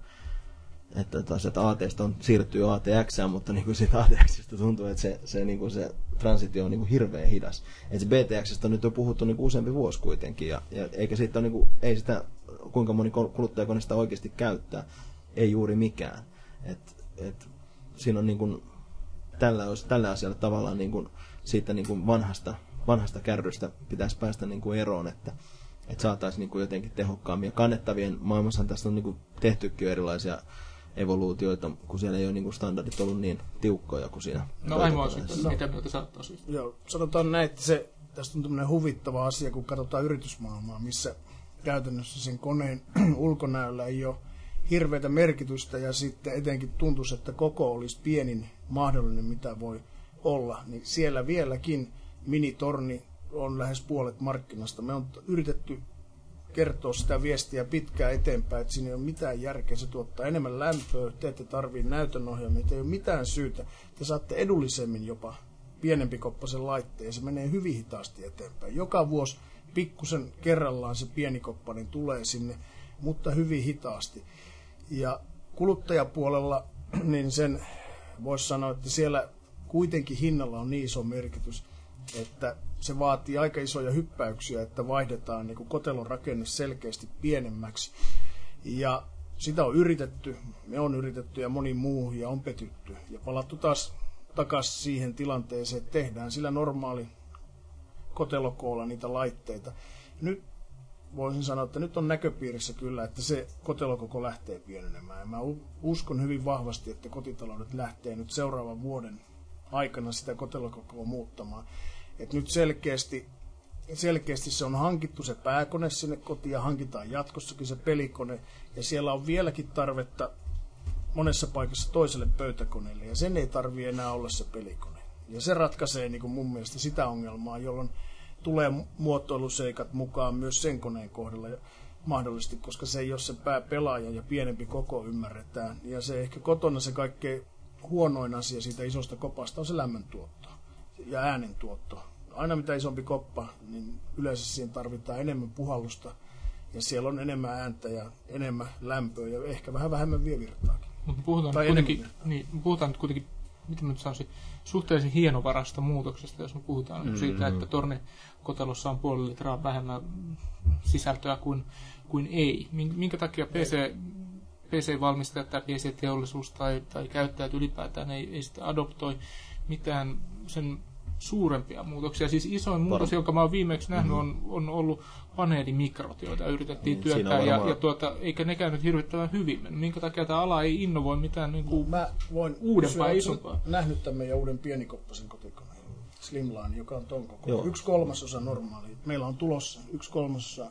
että taas, että ATsta on siirtyy ATX, mutta niin kuin siitä ATXista tuntuu, että se, se, niin kuin se transitio on niin kuin hirveän hidas. että se BTXstä on nyt on puhuttu niin kuin useampi vuosi kuitenkin, ja, ja eikä siitä ole, niin kuin, ei sitä, kuinka moni kuluttajakone sitä oikeasti käyttää, ei juuri mikään. Et, et, siinä on niin kuin, tällä, tällä asialla tavallaan niin kuin, siitä niin kuin vanhasta, vanhasta kärrystä pitäisi päästä niin kuin eroon, että, että saataisiin niin kuin jotenkin tehokkaammin. Ja kannettavien maailmassa tästä on niin kuin tehtykin erilaisia evoluutioita, kun siellä ei ole niin standardit ollut niin tiukkoja kuin siinä. No aivan no. mitä mieltä sä Joo, sanotaan näin, että se, tästä on tämmöinen huvittava asia, kun katsotaan yritysmaailmaa, missä käytännössä sen koneen (clears throat) ulkonäöllä ei ole hirveätä merkitystä ja sitten etenkin tuntuisi, että koko olisi pienin mahdollinen, mitä voi olla, niin siellä vieläkin minitorni on lähes puolet markkinasta. Me on yritetty kertoa sitä viestiä pitkään eteenpäin, että siinä ei ole mitään järkeä, se tuottaa enemmän lämpöä, te ette tarvitse näytönohjelmia, ei ole mitään syytä. Te saatte edullisemmin jopa pienempi koppasen laitteen ja se menee hyvin hitaasti eteenpäin. Joka vuosi pikkusen kerrallaan se pieni koppanen tulee sinne, mutta hyvin hitaasti. Ja kuluttajapuolella (clears throat) niin sen voisi sanoa, että siellä kuitenkin hinnalla on niin iso merkitys, että se vaatii aika isoja hyppäyksiä, että vaihdetaan niin kuin kotelon rakenne selkeästi pienemmäksi. Ja sitä on yritetty, me on yritetty ja moni muu ja on petytty. Ja palattu taas takaisin siihen tilanteeseen, että tehdään sillä normaali kotelokoolla niitä laitteita. Nyt voisin sanoa, että nyt on näköpiirissä kyllä, että se kotelokoko lähtee pienenemään. Ja mä uskon hyvin vahvasti, että kotitaloudet lähtee nyt seuraavan vuoden aikana sitä kotelokokoa muuttamaan. Et nyt selkeästi, selkeästi se on hankittu se pääkone sinne kotiin ja hankitaan jatkossakin se pelikone. Ja siellä on vieläkin tarvetta monessa paikassa toiselle pöytäkoneelle ja sen ei tarvi enää olla se pelikone. Ja se ratkaisee niin kuin mun mielestä sitä ongelmaa, jolloin tulee muotoiluseikat mukaan myös sen koneen kohdalla mahdollisesti, koska se ei ole se pääpelaaja ja pienempi koko ymmärretään. Ja se ehkä kotona se kaikkein huonoin asia siitä isosta kopasta on se lämmöntuotto ja äänentuotto. Aina mitä isompi koppa, niin yleensä siihen tarvitaan enemmän puhallusta ja siellä on enemmän ääntä ja enemmän lämpöä ja ehkä vähän vähemmän vievirtaakin. Mutta puhutaan, tai kuitenkin, niin, puhutaan nyt kuitenkin, miten mä nyt sanoisin, suhteellisen hienovarasta muutoksesta, jos me puhutaan mm-hmm. siitä, että tornikotelossa on puoli litraa vähemmän sisältöä kuin, kuin ei. Minkä takia PC, PC-valmistajat tai PC-teollisuus tai, tai käyttäjät ylipäätään ei, ei sitä adoptoi mitään sen suurempia muutoksia. Siis isoin muutos, jonka mä oon viimeksi nähnyt, mm-hmm. on, on ollut paneelimikrot, joita yritettiin niin, työttää, ja, ja tuota, eikä nekään nyt hirvittävän hyvin mennyt. Minkä takia tämä ala ei innovoi mitään niin kuin mä voin uudempaa, isompaa? nähnyt tämän meidän uuden pienikoppasen kotikoneen, Slimline, joka on ton koko. Yksi kolmasosa normaali. Meillä on tulossa yksi kolmasosa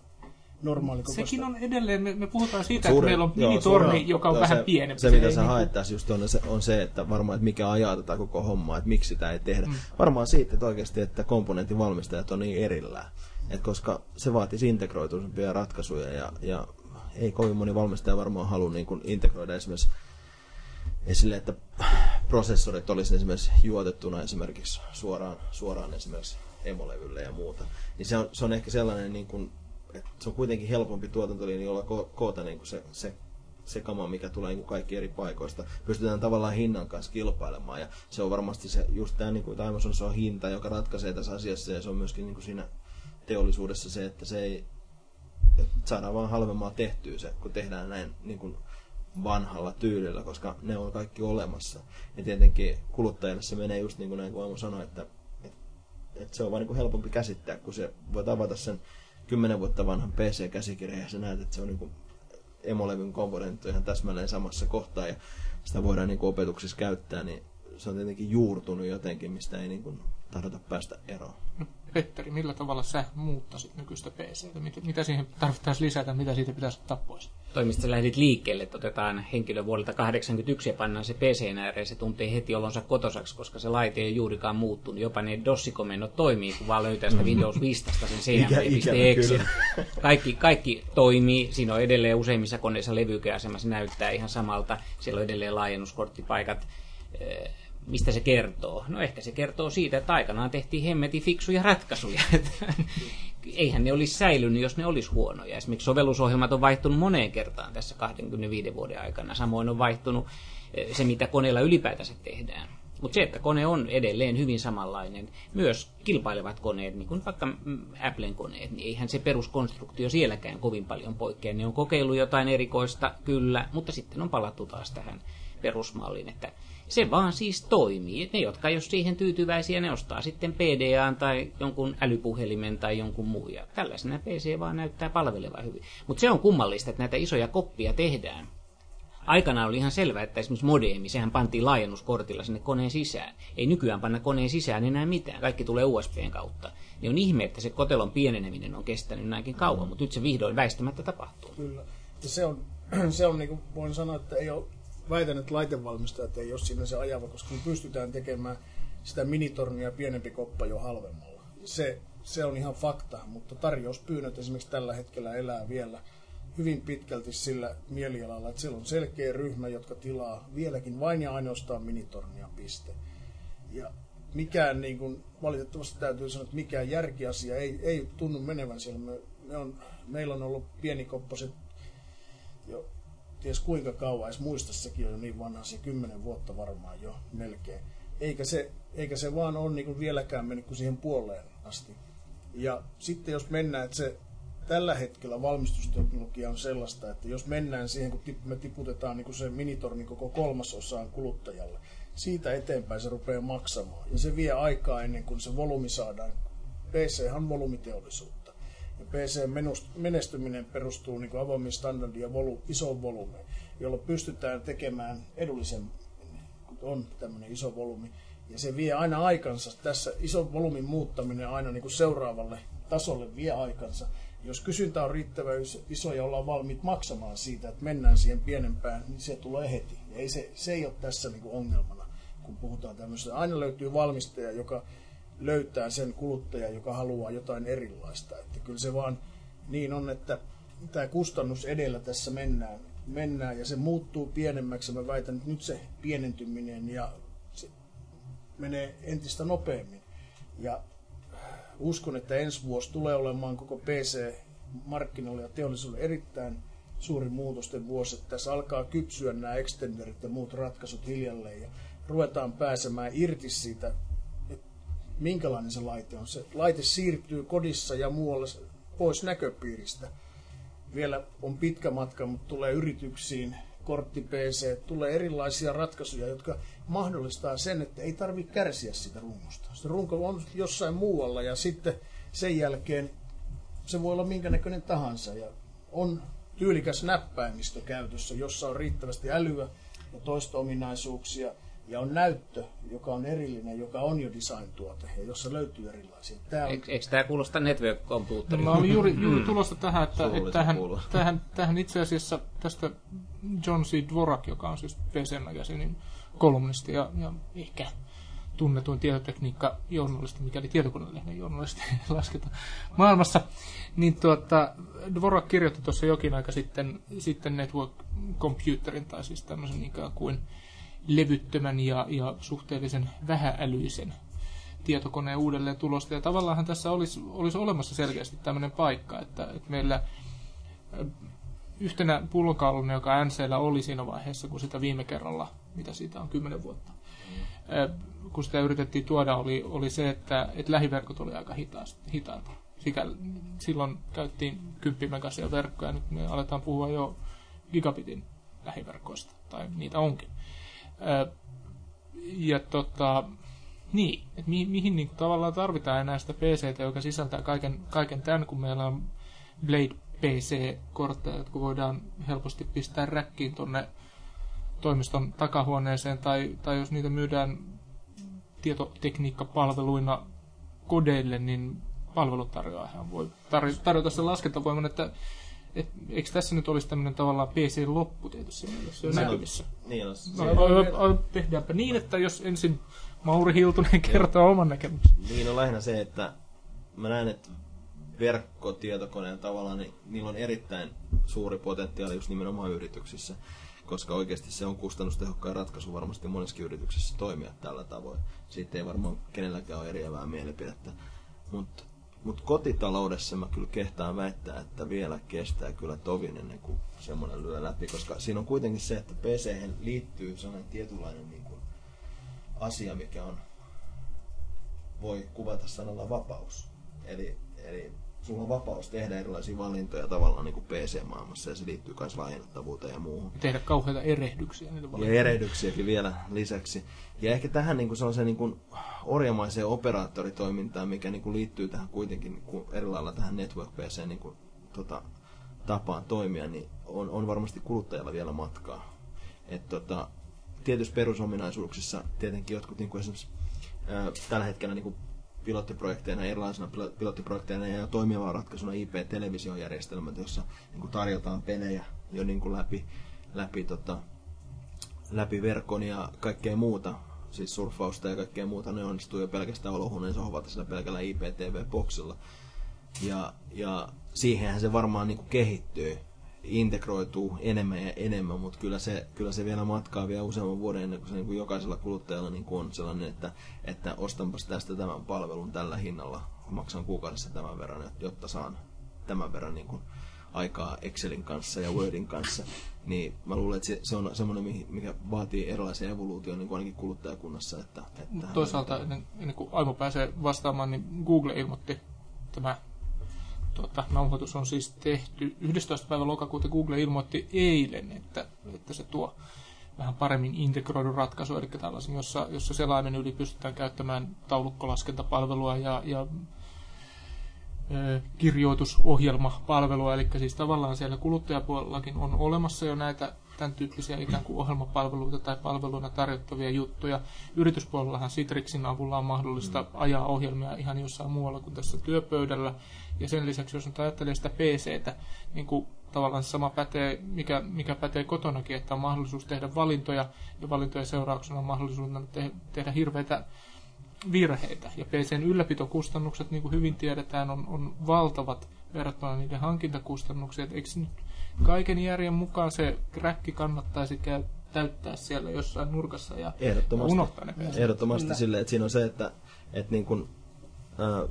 normaali kokosta. Sekin on edelleen, me, me puhutaan siitä, Suurin, että meillä on minitorni, joo, joka on joo, vähän se, pienempi. Se, se mitä sä niin haet tässä just on se, on se, että varmaan, että mikä ajaa tätä koko hommaa, että miksi sitä ei tehdä. Mm. Varmaan siitä, että oikeasti, että komponentin valmistajat on niin erillään. Et koska se vaatisi integroituisempia ratkaisuja ja, ja ei kovin moni valmistaja varmaan halua niin kuin integroida esimerkiksi esille, että prosessorit olisi esimerkiksi juotettuna esimerkiksi suoraan, suoraan esimerkiksi emolevylle ja muuta. Niin se on, se on ehkä sellainen niin kuin että se on kuitenkin helpompi tuotantolinjoilla ko- koota niin kuin se, se, se kama, mikä tulee niin kuin kaikki eri paikoista. Pystytään tavallaan hinnan kanssa kilpailemaan ja se on varmasti se, just tämä, niin kuin Taimo se on hinta, joka ratkaisee tässä asiassa ja se on myöskin niin kuin siinä teollisuudessa se, että se ei, että saadaan vaan halvemmalla tehtyä se, kun tehdään näin niin kuin vanhalla tyylillä, koska ne on kaikki olemassa. Ja tietenkin kuluttajille se menee just niin kuin näin kuin Aimo sanoi, että, että, että se on vaan niin kuin helpompi käsittää, kun se voi avata sen kymmenen vuotta vanhan PC-käsikirjan ja sä näet, että se on niin emolevyn komponentti ihan täsmälleen samassa kohtaa ja sitä voidaan niin opetuksissa käyttää, niin se on tietenkin juurtunut jotenkin, mistä ei niin kuin päästä eroon. Petteri, millä tavalla sä muuttaisit nykyistä PCtä? Mitä, mitä siihen tarvittaisiin lisätä, mitä siitä pitäisi ottaa pois? Toimista lähdit liikkeelle, että otetaan henkilö vuodelta 81 ja pannaan se PC ääreen, se tuntee heti olonsa kotosaksi, koska se laite ei juurikaan muuttunut. Jopa ne DOS-komennot toimii, kun vaan löytää sitä Windows Vistasta sen cmd.exe. Kaikki, kaikki toimii, siinä on edelleen useimmissa koneissa levykeasema, se näyttää ihan samalta. Siellä on edelleen laajennuskorttipaikat Mistä se kertoo? No ehkä se kertoo siitä, että aikanaan tehtiin hemmeti fiksuja ratkaisuja. (laughs) Eihän ne olisi säilynyt, jos ne olisi huonoja. Esimerkiksi sovellusohjelmat on vaihtunut moneen kertaan tässä 25 vuoden aikana. Samoin on vaihtunut eh, se, mitä koneella ylipäätänsä tehdään. Mutta se, että kone on edelleen hyvin samanlainen, myös kilpailevat koneet, niin kuin vaikka mm, Applen koneet, niin eihän se peruskonstruktio sielläkään kovin paljon poikkea. Ne on kokeillut jotain erikoista, kyllä, mutta sitten on palattu taas tähän perusmalliin, että se vaan siis toimii. Ne, jotka jos siihen tyytyväisiä, ne ostaa sitten PDAn tai jonkun älypuhelimen tai jonkun muun. Ja tällaisena PC vaan näyttää palvelevan hyvin. Mutta se on kummallista, että näitä isoja koppia tehdään Aikanaan oli ihan selvää, että esimerkiksi modeemi, sehän pantiin laajennuskortilla sinne koneen sisään. Ei nykyään panna koneen sisään enää mitään, kaikki tulee USBn kautta. Niin on ihme, että se kotelon pieneneminen on kestänyt näinkin kauan, mutta nyt se vihdoin väistämättä tapahtuu. Kyllä. Se on, (clears throat) se on niin kuin voin sanoa, että ei ole, väitän, että laitevalmistajat ei ole siinä se ajava, koska me pystytään tekemään sitä minitornia pienempi koppa jo halvemmalla. Se, se on ihan fakta, mutta tarjouspyynnöt esimerkiksi tällä hetkellä elää vielä – hyvin pitkälti sillä mielialalla, että siellä on selkeä ryhmä, jotka tilaa vieläkin vain ja ainoastaan minitornia piste. Ja mikään, niin kuin, valitettavasti täytyy sanoa, että mikään järkiasia ei, ei tunnu menevän siellä. Me, me on, meillä on ollut pieni kopposet jo ties kuinka kauan, edes muista sekin on jo niin vanha, se kymmenen vuotta varmaan jo melkein. Eikä se, eikä se vaan ole niin kuin vieläkään mennyt kuin siihen puoleen asti. Ja sitten jos mennään, että se tällä hetkellä valmistusteknologia on sellaista, että jos mennään siihen, kun me tiputetaan niin kuin se minitorni koko kolmasosaan kuluttajalle, siitä eteenpäin se rupeaa maksamaan. Ja se vie aikaa ennen kuin se volyymi saadaan. PC on volyymiteollisuutta. Ja PC menestyminen perustuu niin avoimiin standardiin ja volu, isoon volyymeen, jolla pystytään tekemään edullisen, kun on tämmöinen iso volyymi. Ja se vie aina aikansa. Tässä ison volyymin muuttaminen aina niin kuin seuraavalle tasolle vie aikansa jos kysyntä on riittävän iso ja ollaan valmiit maksamaan siitä, että mennään siihen pienempään, niin se tulee heti. Ei se, se ei ole tässä niin ongelmana, kun puhutaan tämmöisestä. Aina löytyy valmistaja, joka löytää sen kuluttajan, joka haluaa jotain erilaista. Että kyllä se vaan niin on, että tämä kustannus edellä tässä mennään, mennään ja se muuttuu pienemmäksi. Mä väitän, että nyt se pienentyminen ja se menee entistä nopeammin. Ja uskon, että ensi vuosi tulee olemaan koko PC-markkinoille ja teollisuudelle erittäin suuri muutosten vuosi. Että tässä alkaa kypsyä nämä extenderit ja muut ratkaisut hiljalleen ja ruvetaan pääsemään irti siitä, minkälainen se laite on. Se laite siirtyy kodissa ja muualle pois näköpiiristä. Vielä on pitkä matka, mutta tulee yrityksiin, kortti PC, tulee erilaisia ratkaisuja, jotka mahdollistaa sen, että ei tarvitse kärsiä sitä rungosta. Se runko on jossain muualla ja sitten sen jälkeen se voi olla minkä näköinen tahansa ja on tyylikäs näppäimistö käytössä, jossa on riittävästi älyä ja toisto-ominaisuuksia ja on näyttö, joka on erillinen, joka on jo design-tuote ja jossa löytyy erilaisia. Tämä on... Eikö, eikö tämä kuulosta network computerin? No, mä olin juuri, juuri tulosta tähän, että, että tähän, tähän, tähän, itse asiassa tästä John C. Dvorak, joka on siis PC Magazinein kolumnisti ja, ja ehkä tunnetuin tietotekniikka-journalisti, mikäli tietokonelehden journalisti (laughs) lasketa maailmassa, niin tuota, Dvorak kirjoitti tuossa jokin aika sitten, sitten Network Computerin, tai siis tämmöisen ikään kuin levyttömän ja, ja suhteellisen vähäälyisen tietokoneen uudelleen tulosta. Ja tavallaan tässä olisi, olisi olemassa selkeästi tämmöinen paikka, että, että meillä yhtenä pullonkauluna, joka NCllä oli siinä vaiheessa, kun sitä viime kerralla, mitä siitä on, kymmenen vuotta, kun sitä yritettiin tuoda, oli, oli se, että, että lähiverkot oli aika hitaita. Sikä, silloin käyttiin 10 megasia verkkoja, nyt me aletaan puhua jo gigabitin lähiverkoista, tai niitä onkin. Ja tota, niin, että mi, mihin niin tavallaan tarvitaan enää sitä PCtä, joka sisältää kaiken, kaiken tämän, kun meillä on Blade PC-kortteja, jotka voidaan helposti pistää räkkiin tuonne toimiston takahuoneeseen, tai, tai jos niitä myydään tietotekniikkapalveluina kodeille, niin palveluntarjoajahan voi tarjota sen laskentavoiman, että et, eikö tässä nyt olisi tämmöinen tavallaan PC-loppu tietysti mielessä jo näkyvissä? Niin on. No, tehdäänpä niin, että jos ensin Mauri Hiltunen kertoo oman näkemyksen. Niin on lähinnä se, että mä näen, että verkkotietokoneen tavallaan, niin niillä on erittäin suuri potentiaali just nimenomaan yrityksissä. koska oikeasti se on kustannustehokkain ratkaisu varmasti monessa yrityksessä toimia tällä tavoin. Siitä ei varmaan kenelläkään ole eriävää mielipidettä. Mutta mut kotitaloudessa mä kyllä kehtaan väittää, että vielä kestää kyllä tovin ennen kuin semmoinen lyö läpi, koska siinä on kuitenkin se, että PC liittyy sellainen tietynlainen niin kuin asia, mikä on, voi kuvata sanalla vapaus. Eli, eli sulla on vapaus tehdä erilaisia valintoja tavallaan niin kuin PC-maailmassa ja se liittyy myös laajennettavuuteen ja muuhun. Tehdä kauheita erehdyksiä. Niitä Ja erehdyksiäkin vielä lisäksi. Ja ehkä tähän niin kuin sellaiseen niin kuin orjamaiseen operaattoritoimintaan, mikä niin kuin liittyy tähän kuitenkin niin kuin eri lailla tähän network PC niin kuin, tota, tapaan toimia, niin on, on varmasti kuluttajalla vielä matkaa. Et, tota, tietyissä perusominaisuuksissa tietenkin jotkut niin kuin esimerkiksi ää, tällä hetkellä niin kuin pilottiprojekteina, erilaisina pilo- pilottiprojekteina ja toimivana ratkaisuna IP-televisiojärjestelmät, jossa niin kuin tarjotaan pelejä jo niin kuin läpi, läpi, tota, läpi verkon ja kaikkea muuta, siis surffausta ja kaikkea muuta, ne onnistuu jo pelkästään olohuoneen sohvalta sillä pelkällä IPTV-boksilla. Ja, ja siihenhän se varmaan niin kuin kehittyy, integroituu enemmän ja enemmän, mutta kyllä se, kyllä se vielä matkaa vielä useamman vuoden ennen kuin se niin kuin jokaisella kuluttajalla niin kuin on sellainen, että, että ostanpas tästä tämän palvelun tällä hinnalla, maksan kuukaudessa tämän verran, jotta saan tämän verran niin kuin aikaa Excelin kanssa ja Wordin kanssa, niin mä luulen, että se, se on semmoinen, mikä vaatii erilaisia evoluutioita niin kuin ainakin kuluttajakunnassa. Että, että Toisaalta ennen, ennen kuin Aimo pääsee vastaamaan, niin Google ilmoitti, tämä tuota, nauhoitus on siis tehty 11. päivä lokakuuta. Google ilmoitti eilen, että, että se tuo vähän paremmin integroidun ratkaisu, eli tällaisen, jossa, jossa selaimen yli pystytään käyttämään taulukkolaskentapalvelua ja, ja ö, kirjoitusohjelmapalvelua, eli siis tavallaan siellä kuluttajapuolellakin on olemassa jo näitä tämän tyyppisiä ikään kuin ohjelmapalveluita tai palveluina tarjottavia juttuja. Yrityspuolellahan Citrixin avulla on mahdollista ajaa ohjelmia ihan jossain muualla kuin tässä työpöydällä. Ja sen lisäksi, jos nyt ajattelee sitä PCtä, niin kuin tavallaan sama pätee, mikä, mikä pätee kotonakin, että on mahdollisuus tehdä valintoja, ja valintojen seurauksena on mahdollisuus te- tehdä hirveitä virheitä. Ja PCn ylläpitokustannukset, niin kuin hyvin tiedetään, on, on valtavat verrattuna niiden hankintakustannuksiin. Eikö nyt kaiken järjen mukaan se kräkki kannattaisi täyttää siellä jossain nurkassa ja Ehdottomasti. unohtaa ne PCt? Ehdottomasti silleen, että siinä on se, että, että niin kuin, ää,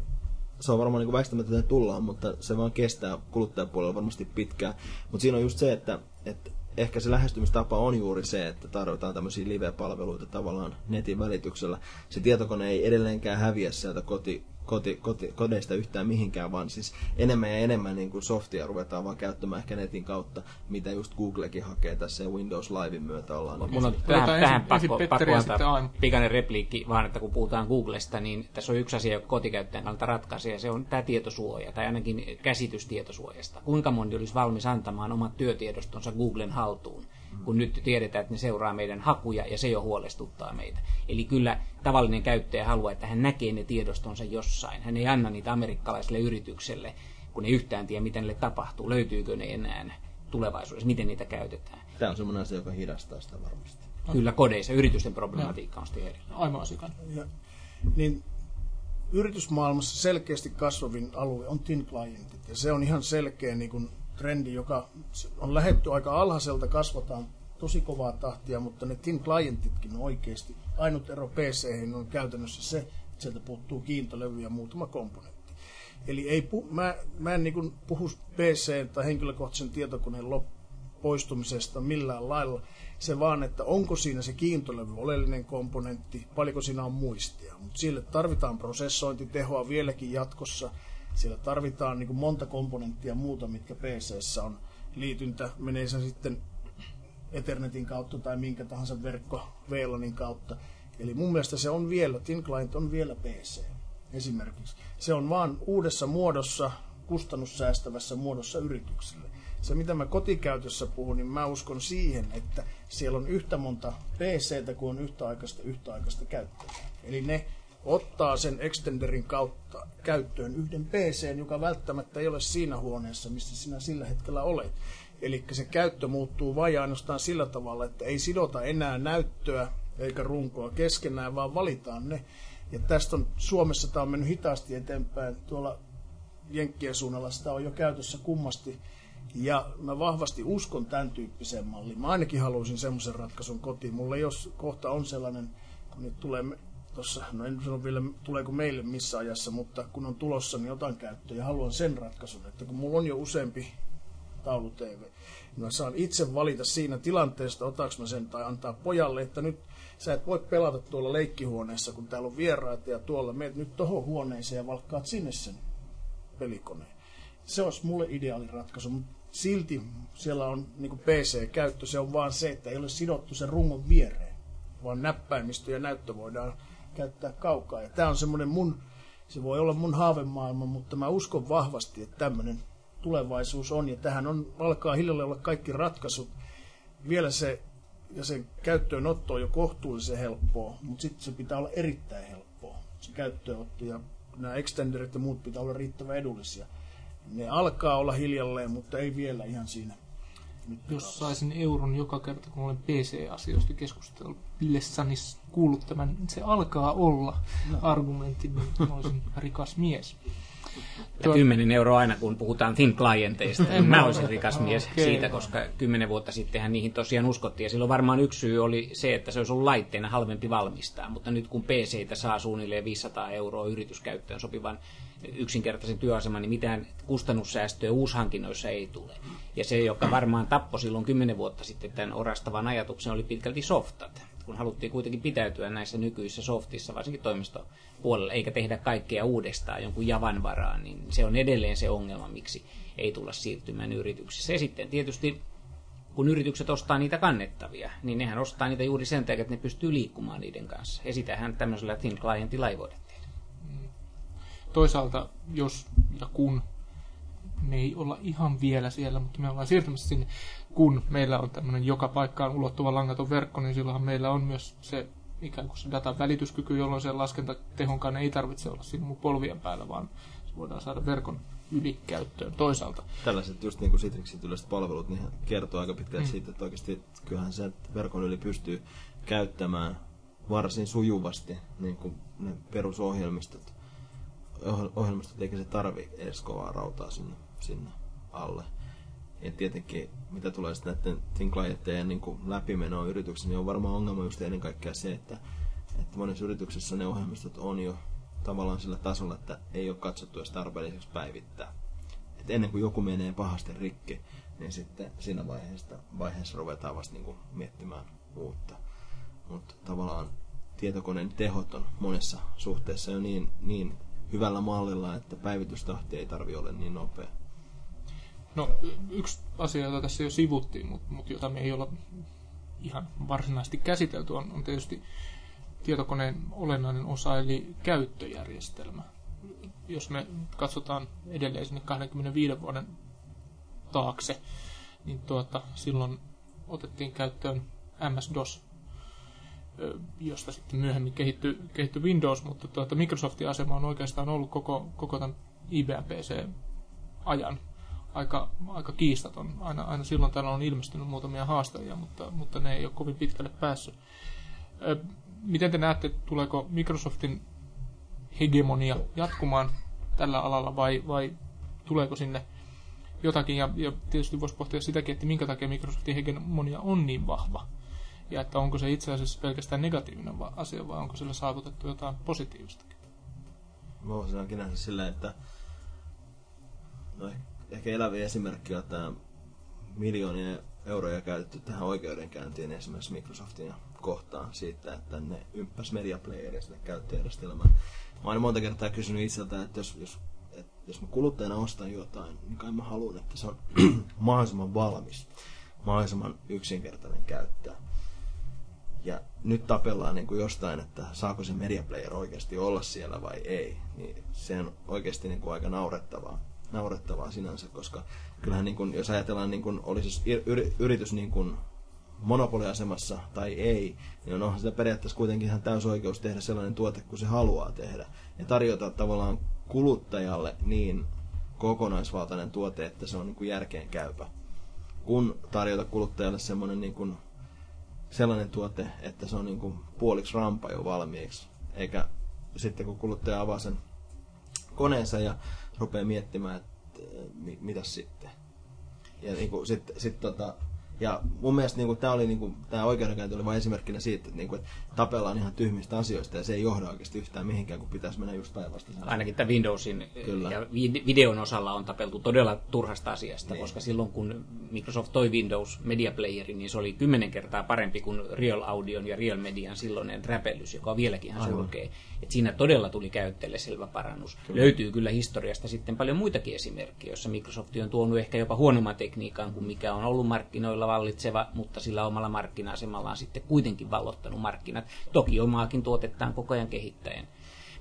se on varmaan niin väistämättä, että tullaan, mutta se vaan kestää kuluttajapuolella varmasti pitkään. Mutta siinä on just se, että, että ehkä se lähestymistapa on juuri se, että tarvitaan tämmöisiä live-palveluita tavallaan netin välityksellä. Se tietokone ei edelleenkään häviä sieltä koti, koti, koti, kodeista yhtään mihinkään, vaan siis enemmän ja enemmän niin kuin softia ruvetaan vaan käyttämään ehkä netin kautta, mitä just Googlekin hakee tässä ja Windows Livein myötä ollaan. niin Mun on tähän, ensin- tähän ensin pakko, antaa pikainen repliikki, vaan että kun puhutaan Googlesta, niin tässä on yksi asia, joka kotikäyttäjän kannalta ratkaisee, ja se on tämä tietosuoja, tai ainakin käsitys tietosuojasta. Kuinka moni olisi valmis antamaan omat työtiedostonsa Googlen haltuun, kun nyt tiedetään, että ne seuraa meidän hakuja, ja se jo huolestuttaa meitä. Eli kyllä tavallinen käyttäjä haluaa, että hän näkee ne tiedostonsa jossain. Hän ei anna niitä amerikkalaiselle yritykselle, kun ei yhtään tiedä, mitä niille tapahtuu, löytyykö ne enää tulevaisuudessa, miten niitä käytetään. Tämä on semmoinen asia, joka hidastaa sitä varmasti. Kyllä kodeissa, yritysten problematiikka on sitten eri. Aimo Asikan. Ja, niin yritysmaailmassa selkeästi kasvavin alue on thin clientit. Ja se on ihan selkeä niin kuin, trendi, joka on lähetty aika alhaiselta, kasvataan tosi kovaa tahtia, mutta ne thin clientitkin on oikeasti. Ainut ero PC on käytännössä se, että sieltä puuttuu kiintolevy ja muutama komponentti. Eli ei pu, mä, mä en niin puhu PC tai henkilökohtaisen tietokoneen lop- poistumisesta millään lailla. Se vaan, että onko siinä se kiintolevy oleellinen komponentti, paljonko siinä on muistia. Mutta sille tarvitaan prosessointitehoa vieläkin jatkossa. Siellä tarvitaan niin kuin monta komponenttia muuta, mitkä PCssä on. Liityntä menee se sitten Ethernetin kautta tai minkä tahansa verkko VLANin kautta. Eli mun mielestä se on vielä, Thin Client on vielä PC esimerkiksi. Se on vaan uudessa muodossa, kustannussäästävässä muodossa yrityksille. Se mitä mä kotikäytössä puhun, niin mä uskon siihen, että siellä on yhtä monta PCtä kuin on yhtäaikaista yhtäaikaista käyttäjää. Eli ne ottaa sen extenderin kautta käyttöön yhden PC, joka välttämättä ei ole siinä huoneessa, missä sinä sillä hetkellä olet. Eli se käyttö muuttuu vain ainoastaan sillä tavalla, että ei sidota enää näyttöä eikä runkoa keskenään, vaan valitaan ne. Ja tästä on Suomessa tämä on mennyt hitaasti eteenpäin. Tuolla Jenkkien suunnalla sitä on jo käytössä kummasti. Ja mä vahvasti uskon tämän tyyppiseen malliin. Mä ainakin haluaisin semmoisen ratkaisun kotiin. Mulla jos kohta on sellainen, kun nyt tulee tuossa, no en sano vielä tuleeko meille missä ajassa, mutta kun on tulossa, niin otan käyttöön ja haluan sen ratkaisun, että kun mulla on jo useampi taulu-TV, niin mä saan itse valita siinä tilanteesta, otaks mä sen tai antaa pojalle, että nyt sä et voi pelata tuolla leikkihuoneessa, kun täällä on vieraita ja tuolla, meet nyt tohon huoneeseen ja valkkaat sinne sen pelikoneen. Se olisi mulle ideaali ratkaisu, mutta silti siellä on niin PC-käyttö, se on vaan se, että ei ole sidottu sen rungon viereen, vaan näppäimistö ja näyttö voidaan käyttää kaukaa. Ja tämä on semmoinen mun, se voi olla mun haavemaailma, mutta mä uskon vahvasti, että tämmöinen tulevaisuus on. Ja tähän on, alkaa hiljalleen olla kaikki ratkaisut. Vielä se, ja sen käyttöönotto on jo kohtuullisen helppoa, mutta sitten se pitää olla erittäin helppoa. Se käyttöönotto ja nämä extenderit ja muut pitää olla riittävän edullisia. Ne alkaa olla hiljalleen, mutta ei vielä ihan siinä nyt Jos saisin euron joka kerta, kun olen PC-asioista keskustellessani kuullut tämän, se alkaa olla no. argumentti, niin olisin rikas mies. Ja 10 euroa aina, kun puhutaan thin clienteista. niin mä olisin rikas mies okay. siitä, koska kymmenen vuotta sittenhän niihin tosiaan uskottiin. Ja silloin varmaan yksi syy oli se, että se olisi ollut laitteena halvempi valmistaa. Mutta nyt kun PCitä saa suunnilleen 500 euroa yrityskäyttöön sopivan yksinkertaisen työaseman, niin mitään kustannussäästöä uushankinnoissa ei tule. Ja se, joka varmaan tappoi silloin kymmenen vuotta sitten tämän orastavan ajatuksen, oli pitkälti softat kun haluttiin kuitenkin pitäytyä näissä nykyisissä softissa, varsinkin toimistopuolella, eikä tehdä kaikkea uudestaan jonkun javan varaan, niin se on edelleen se ongelma, miksi ei tulla siirtymään yrityksissä. Ja sitten tietysti kun yritykset ostaa niitä kannettavia, niin nehän ostaa niitä juuri sen takia, että ne pystyy liikkumaan niiden kanssa. Ja sitähän tämmöisellä thin clientilla ei voida tehdä. Mm. Toisaalta, jos ja kun me ei olla ihan vielä siellä, mutta me ollaan siirtymässä sinne, kun meillä on tämmöinen joka paikkaan ulottuva langaton verkko, niin silloinhan meillä on myös se ikään kuin se datan välityskyky, jolloin sen laskentatehonkaan ei tarvitse olla siinä mun polvien päällä, vaan se voidaan saada verkon yli käyttöön toisaalta. Tällaiset just niin kuin Citrixin yleiset palvelut, niin kertoo aika pitkään mm. siitä, että oikeasti kyllähän se verkon yli pystyy käyttämään varsin sujuvasti niin kuin ne perusohjelmistot. Ohjelmistot eikä se tarvi edes kovaa rautaa sinne, sinne alle. Ja tietenkin, mitä tulee sitten näiden thin clienttejen niin läpimenoa yrityksissä, niin on varmaan ongelma just ennen kaikkea se, että, että monessa yrityksessä ne ohjelmistot on jo tavallaan sillä tasolla, että ei ole katsottu edes tarpeelliseksi päivittää. Et ennen kuin joku menee pahasti rikki, niin sitten siinä vaiheessa, vaiheessa ruvetaan vasta niin kuin miettimään uutta. Mutta tavallaan tietokoneen tehot on monessa suhteessa jo niin, niin hyvällä mallilla, että päivitystahti ei tarvi olla niin nopea. No, yksi asia, jota tässä jo sivuttiin, mutta mut jota me ei olla ihan varsinaisesti käsitelty, on, on tietysti tietokoneen olennainen osa, eli käyttöjärjestelmä. Jos me katsotaan edelleen sinne 25 vuoden taakse, niin tuota, silloin otettiin käyttöön MS-DOS, josta sitten myöhemmin kehittyi, kehittyi Windows, mutta tuota, Microsoftin asema on oikeastaan ollut koko, koko tämän IBM PC-ajan aika, aika kiistaton. Aina, aina silloin täällä on ilmestynyt muutamia haastajia, mutta, mutta ne ei ole kovin pitkälle päässyt. Miten te näette, tuleeko Microsoftin hegemonia jatkumaan tällä alalla vai, vai tuleeko sinne jotakin? Ja, ja tietysti voisi pohtia sitäkin, että minkä takia Microsoftin hegemonia on niin vahva. Ja että onko se itse asiassa pelkästään negatiivinen asia vai onko sillä saavutettu jotain positiivistakin? Voisin nähdä sillä, että no, ehkä eläviä esimerkkiä on tämä miljoonia euroja käytetty tähän oikeudenkäyntiin esimerkiksi Microsoftin kohtaan siitä, että ne ympäs media playeria sinne käyttöjärjestelmään. Mä oon monta kertaa kysynyt itseltä, että jos, jos, että jos mä kuluttajana ostan jotain, niin kai mä haluan, että se on (clears throat) mahdollisimman valmis, mahdollisimman yksinkertainen käyttää. Ja nyt tapellaan niin kuin jostain, että saako se media player oikeasti olla siellä vai ei. Niin se on oikeasti niin kuin aika naurettavaa naurettavaa sinänsä, koska kyllähän niin kuin, jos ajatellaan, niin kuin, olisi yritys niin kuin monopoliasemassa tai ei, niin onhan sitä periaatteessa kuitenkin ihan täys oikeus tehdä sellainen tuote kuin se haluaa tehdä. Ja tarjota tavallaan kuluttajalle niin kokonaisvaltainen tuote, että se on niin kuin järkeen käypä. Kun tarjota kuluttajalle semmoinen niin kuin, sellainen tuote, että se on niin kuin puoliksi rampa jo valmiiksi. Eikä sitten kun kuluttaja avaa sen koneensa ja rupeaa miettimään, että mitä sitten. Ja niinku, sit, sit tota, ja mun mielestä niin tämä oli niin tämä oikeudenkäynti oli vain esimerkkinä siitä, että, niin kuin, että tapellaan ihan tyhmistä asioista ja se ei johda oikeasti yhtään mihinkään, kun pitäisi mennä just päinvastaisen. Ainakin tämä Windowsin Kyllä. ja videon osalla on tapeltu todella turhasta asiasta, niin. koska silloin kun Microsoft toi Windows Media Playerin, niin se oli kymmenen kertaa parempi kuin Real Audion ja Real Median silloinen räpellys, joka on vieläkin ihan surkea. Et siinä todella tuli käyttäjälle selvä parannus. Kyllä. Löytyy kyllä historiasta sitten paljon muitakin esimerkkejä, joissa Microsoft on tuonut ehkä jopa huonomman tekniikan kuin mikä on ollut markkinoilla vallitseva, mutta sillä omalla markkina-asemallaan sitten kuitenkin vallottanut markkinat. Toki omaakin tuotettaan koko ajan kehittäen.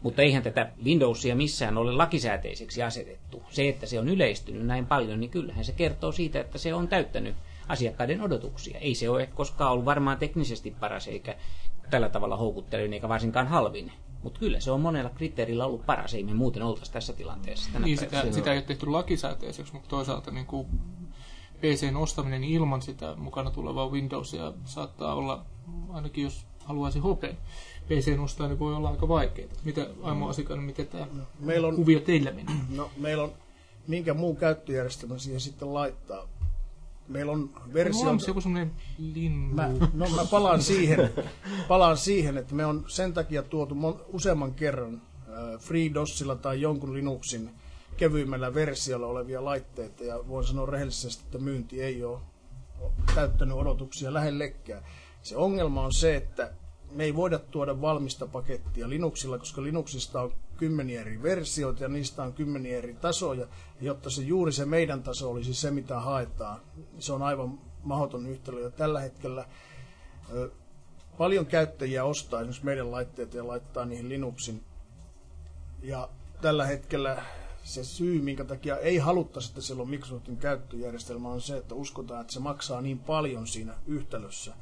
Mutta eihän tätä Windowsia missään ole lakisääteiseksi asetettu. Se, että se on yleistynyt näin paljon, niin kyllähän se kertoo siitä, että se on täyttänyt asiakkaiden odotuksia. Ei se ole koskaan ollut varmaan teknisesti paras eikä tällä tavalla houkuttelevin eikä varsinkaan halvin. Mutta kyllä se on monella kriteerillä ollut paras, ei me muuten oltaisi tässä tilanteessa. Tänä niin, sitä, sitä ei ole tehty lakisääteiseksi, mutta toisaalta niin kuin PCn ostaminen ilman sitä mukana tulevaa Windowsia saattaa olla, ainakin jos haluaisi HP PCn ostaa, niin voi olla aika vaikeaa. Mitä Aimo Asikainen, miten tämä no, meillä on, kuvio teillä menee? No, meillä on, minkä muu käyttöjärjestelmä siihen sitten laittaa? Meillä on versio... On joku semmoinen linnu. Mä, no mä palaan siihen, palaan siihen, että me on sen takia tuotu mon, useamman kerran äh, FreeDOSilla tai jonkun Linuxin kevyimmällä versiolla olevia laitteita ja voin sanoa rehellisesti, että myynti ei ole täyttänyt odotuksia lähellekään. Se ongelma on se, että me ei voida tuoda valmista pakettia Linuxilla, koska Linuxista on kymmeniä eri versioita ja niistä on kymmeniä eri tasoja. Ja jotta se juuri se meidän taso olisi se, mitä haetaan, se on aivan mahdoton yhtälö. Ja tällä hetkellä paljon käyttäjiä ostaa esimerkiksi meidän laitteita ja laittaa niihin Linuxin. Ja tällä hetkellä se syy, minkä takia ei haluttaisi, että siellä on Microsoftin käyttöjärjestelmä, on se, että uskotaan, että se maksaa niin paljon siinä yhtälössä.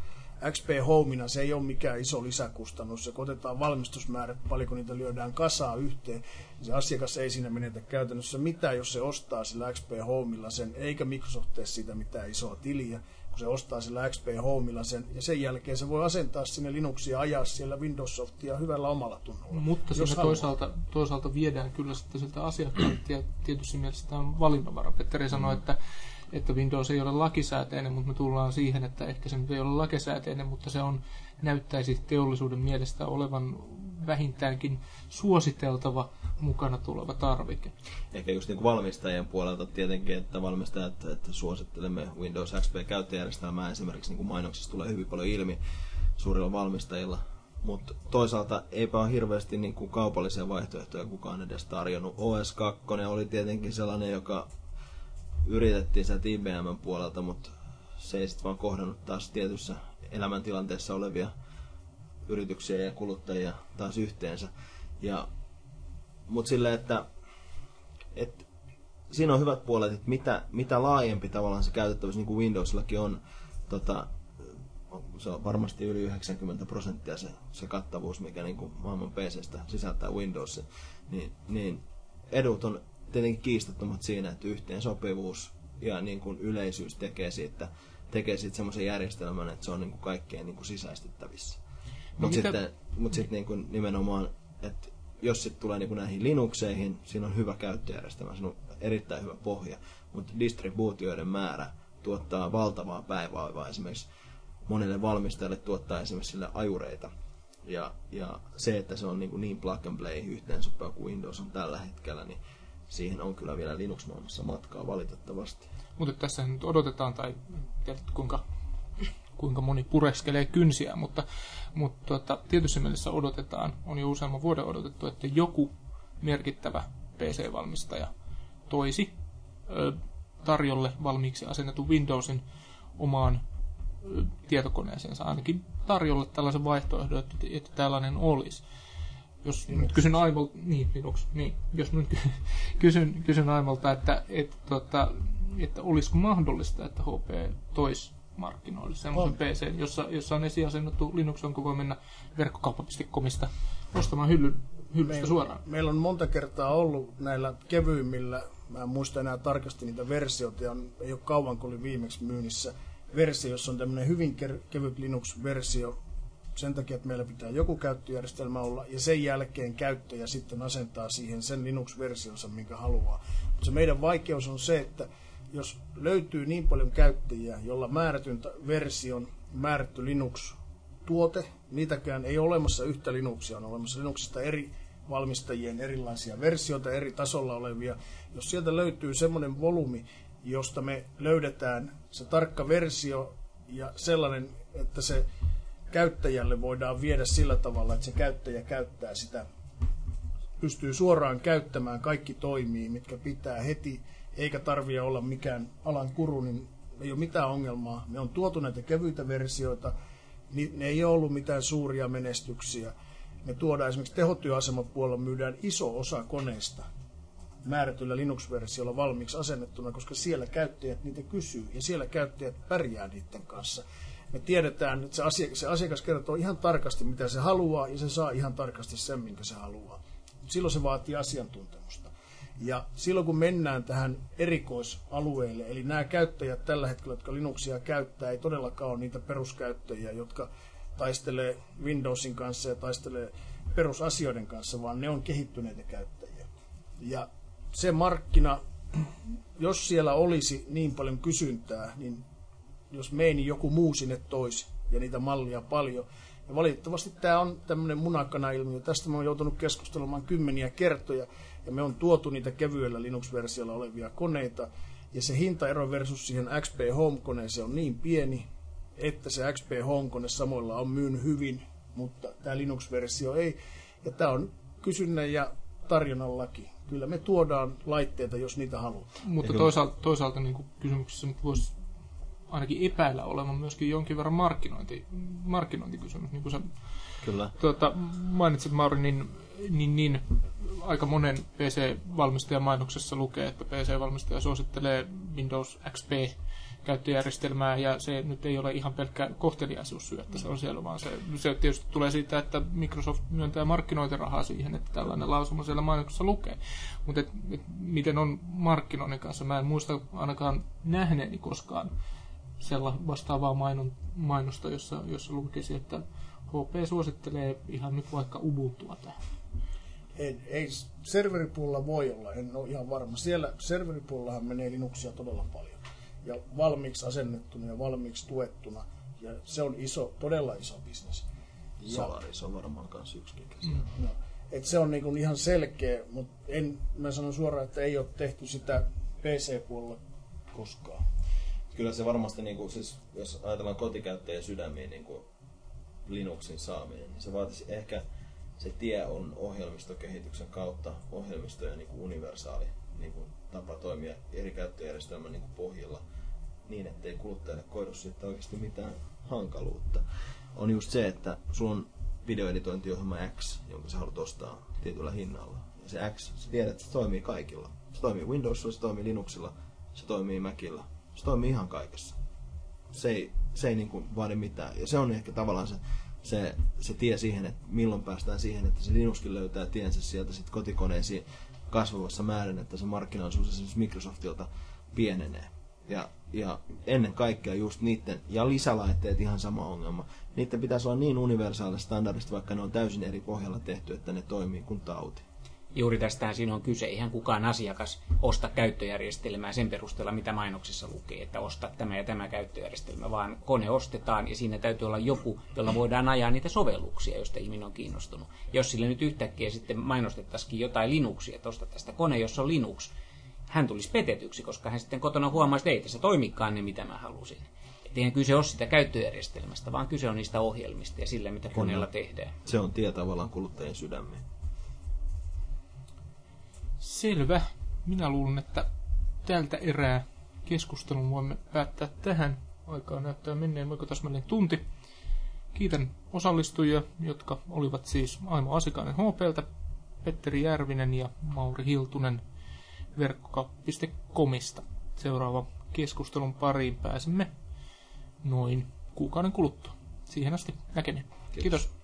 XP Homeina se ei ole mikään iso lisäkustannus. Se otetaan valmistusmäärät, paljonko niitä lyödään kasaa yhteen, se asiakas ei siinä menetä käytännössä mitään, jos se ostaa sillä XP Homeilla sen, eikä Microsoft tee siitä mitään isoa tiliä kun se ostaa sillä XP Homeilla sen, ja sen jälkeen se voi asentaa sinne Linuxia ajaa siellä Windows Softia hyvällä omalla tunnolla. Mutta siinä toisaalta, toisaalta viedään kyllä sitten siltä asiakkaalta, ja tietysti mielessä tämä on valinnanvara. Petteri sanoi, mm. että että Windows ei ole lakisääteinen, mutta me tullaan siihen, että ehkä se nyt ei ole lakisääteinen, mutta se on näyttäisi teollisuuden mielestä olevan vähintäänkin suositeltava mukana tuleva tarvike. Ehkä just niin kuin valmistajien puolelta tietenkin, että valmistajat että suosittelemme Windows XP-käyttöjärjestelmää esimerkiksi niin kuin mainoksissa tulee hyvin paljon ilmi suurilla valmistajilla, mutta toisaalta eipä ole hirveästi niin kuin kaupallisia vaihtoehtoja kukaan edes tarjonnut. OS 2 oli tietenkin sellainen, joka yritettiin sieltä IBM puolelta, mutta se ei sitten vaan kohdannut taas tietyssä elämäntilanteessa olevia yrityksiä ja kuluttajia taas yhteensä. Ja, mutta silleen, että, että siinä on hyvät puolet, että mitä, mitä laajempi tavallaan se käytettävyys, niin kuin Windowsillakin on, tota, se on varmasti yli 90 prosenttia se, se kattavuus, mikä niin kuin maailman PCstä sisältää Windows, niin, niin edut on tietenkin kiistattomat siinä, että yhteen sopivuus ja niin kuin yleisyys tekee siitä, tekee siitä semmoisen järjestelmän, että se on niin kuin kaikkein niin kuin sisäistettävissä. No Mutta sitten, mut sitten niin kuin nimenomaan, että jos sitten tulee niin näihin Linuxeihin, siinä on hyvä käyttöjärjestelmä, siinä on erittäin hyvä pohja, mutta distribuutioiden määrä tuottaa valtavaa päiväaivaa esimerkiksi monille valmistajille tuottaa esimerkiksi sille ajureita. Ja, ja se, että se on niin, niin plug and play yhteen sopiva kuin Windows on tällä hetkellä, niin siihen on kyllä vielä Linux-maailmassa matkaa valitettavasti. Mutta tässä nyt odotetaan, tai tiedät kuinka, kuinka moni pureskelee kynsiä, mutta, mutta tuota, tietyssä mielessä odotetaan, on jo useamman vuoden odotettu, että joku merkittävä PC-valmistaja toisi ö, tarjolle valmiiksi asennetun Windowsin omaan ö, tietokoneeseensa, ainakin tarjolle tällaisen vaihtoehdon, että, että tällainen olisi jos Linux. nyt kysyn Aivolta, niin Linux, niin, jos nyt (laughs) kysyn, kysyn Aivolta, että, että, tota, että olisiko mahdollista, että HP toisi markkinoille semmoisen PC, jossa, jossa on esiasennettu Linux, jonka voi mennä verkkokauppa.comista ostamaan hyllyn, hyllystä meillä, suoraan. Meillä on monta kertaa ollut näillä kevyimmillä, mä en muista enää tarkasti niitä versioita, ja ei ole kauan kun oli viimeksi myynnissä, versio, jossa on tämmöinen hyvin kevyt Linux-versio, sen takia, että meillä pitää joku käyttöjärjestelmä olla, ja sen jälkeen käyttäjä sitten asentaa siihen sen Linux-versionsa, minkä haluaa. Mutta se meidän vaikeus on se, että jos löytyy niin paljon käyttäjiä, jolla määrätyn version määrätty Linux-tuote, niitäkään ei ole olemassa yhtä Linuxia, on olemassa Linuxista eri valmistajien erilaisia versioita, eri tasolla olevia. Jos sieltä löytyy semmoinen volyymi, josta me löydetään se tarkka versio ja sellainen, että se käyttäjälle voidaan viedä sillä tavalla, että se käyttäjä käyttää sitä, pystyy suoraan käyttämään, kaikki toimii, mitkä pitää heti, eikä tarvitse olla mikään alan kuru, niin ei ole mitään ongelmaa. Me on tuotu näitä kevyitä versioita, niin ne ei ole ollut mitään suuria menestyksiä. Me tuodaan esimerkiksi tehotyöasemapuolella myydään iso osa koneista määrätyllä Linux-versiolla valmiiksi asennettuna, koska siellä käyttäjät niitä kysyy ja siellä käyttäjät pärjää niiden kanssa. Me tiedetään, että se asiakas, se asiakas kertoo ihan tarkasti, mitä se haluaa ja se saa ihan tarkasti sen, minkä se haluaa. Silloin se vaatii asiantuntemusta. Ja silloin kun mennään tähän erikoisalueelle, eli nämä käyttäjät tällä hetkellä, jotka Linuxia käyttää, ei todellakaan ole niitä peruskäyttäjiä, jotka taistelee Windowsin kanssa ja taistelee perusasioiden kanssa, vaan ne on kehittyneitä käyttäjiä. Ja se markkina, jos siellä olisi niin paljon kysyntää, niin jos meini joku muu sinne toisi ja niitä mallia paljon. Ja valitettavasti tämä on tämmöinen munakana-ilmiö. Tästä me on joutunut keskustelemaan kymmeniä kertoja ja me on tuotu niitä kevyellä Linux-versiolla olevia koneita. Ja se hintaero versus siihen XP Home-koneeseen on niin pieni, että se XP Home-kone samoilla on myynyt hyvin, mutta tämä Linux-versio ei. Ja tämä on kysynnän ja tarjonnan laki. Kyllä me tuodaan laitteita, jos niitä halutaan. Mutta toisaalta, toisaalta niin kuin kysymyksessä voisi ainakin epäillä olevan myöskin jonkin verran markkinointi, markkinointikysymys. Niin kuin sä Kyllä. Tuota, mainitsit Mauri, niin, niin, niin aika monen PC-valmistajan mainoksessa lukee, että PC-valmistaja suosittelee Windows XP käyttöjärjestelmää, ja se nyt ei ole ihan pelkkä kohteliaisuussyy, että se on siellä, vaan se, se tietysti tulee siitä, että Microsoft myöntää markkinointirahaa siihen, että tällainen lausuma siellä mainoksessa lukee. Mutta et, et, miten on markkinoinnin kanssa? Mä en muista ainakaan nähneeni koskaan sellaista vastaavaa mainon, mainosta, jossa, jossa lukisi, että HP suosittelee ihan nyt vaikka Ubuntua tähän. Ei, ei serveripuolella voi olla, en ole ihan varma. Siellä serveripuolellahan menee Linuxia todella paljon. Ja valmiiksi asennettuna ja valmiiksi tuettuna. Ja se on iso, todella iso bisnes. Solaris on varmaan myös yksi mm. no, et se on niinku ihan selkeä, mutta en, mä sanon suoraan, että ei ole tehty sitä PC-puolella koskaan. Kyllä se varmasti, niin kuin, siis, jos ajatellaan kotikäyttäjien sydämiä niin kuin Linuxin saaminen, niin se vaatisi ehkä se tie on ohjelmistokehityksen kautta ohjelmistojen niin kuin universaali niin kuin tapa toimia eri käyttöjärjestelmän niin kuin pohjilla niin, ettei kuluttajalle koidu siitä oikeasti mitään hankaluutta. On just se, että sulla on videoeditointiohjelma X, jonka sä haluat ostaa tietyllä hinnalla. Ja se X, sä tiedät, että se toimii kaikilla. Se toimii Windowsilla, se toimii Linuxilla, se toimii Macilla. Se toimii ihan kaikessa. Se ei, se ei niin kuin vaadi mitään. Ja se on ehkä tavallaan se se, se tie siihen, että milloin päästään siihen, että se Linuxkin löytää tiensä sieltä sit kotikoneisiin kasvavassa määrin, että se markkinaisuus esimerkiksi Microsoftilta pienenee. Ja, ja ennen kaikkea just niiden, ja lisälaitteet ihan sama ongelma, niiden pitäisi olla niin universaalista standardista, vaikka ne on täysin eri pohjalla tehty, että ne toimii kuin tauti juuri tästähän siinä on kyse. Ihan kukaan asiakas osta käyttöjärjestelmää sen perusteella, mitä mainoksissa lukee, että osta tämä ja tämä käyttöjärjestelmä, vaan kone ostetaan ja siinä täytyy olla joku, jolla voidaan ajaa niitä sovelluksia, joista ihminen on kiinnostunut. Jos sille nyt yhtäkkiä sitten mainostettaisiin jotain Linuxia, että osta tästä kone, jossa on Linux, hän tulisi petetyksi, koska hän sitten kotona huomaisi, että ei tässä toimikaan ne, mitä mä halusin. Että eihän kyse ole sitä käyttöjärjestelmästä, vaan kyse on niistä ohjelmista ja sillä, mitä koneella tehdään. Se on tie tavallaan kuluttajien sydämeen. Selvä. Minä luulen, että tältä erää keskustelun voimme päättää tähän. Aikaa näyttää menneen voiko täsmälleen tunti. Kiitän osallistujia, jotka olivat siis Aimo Asikainen HPltä, Petteri Järvinen ja Mauri Hiltunen verkkoka.comista. Seuraava keskustelun pariin pääsemme noin kuukauden kuluttua. Siihen asti näkemiin. Kiitos. Kiitos.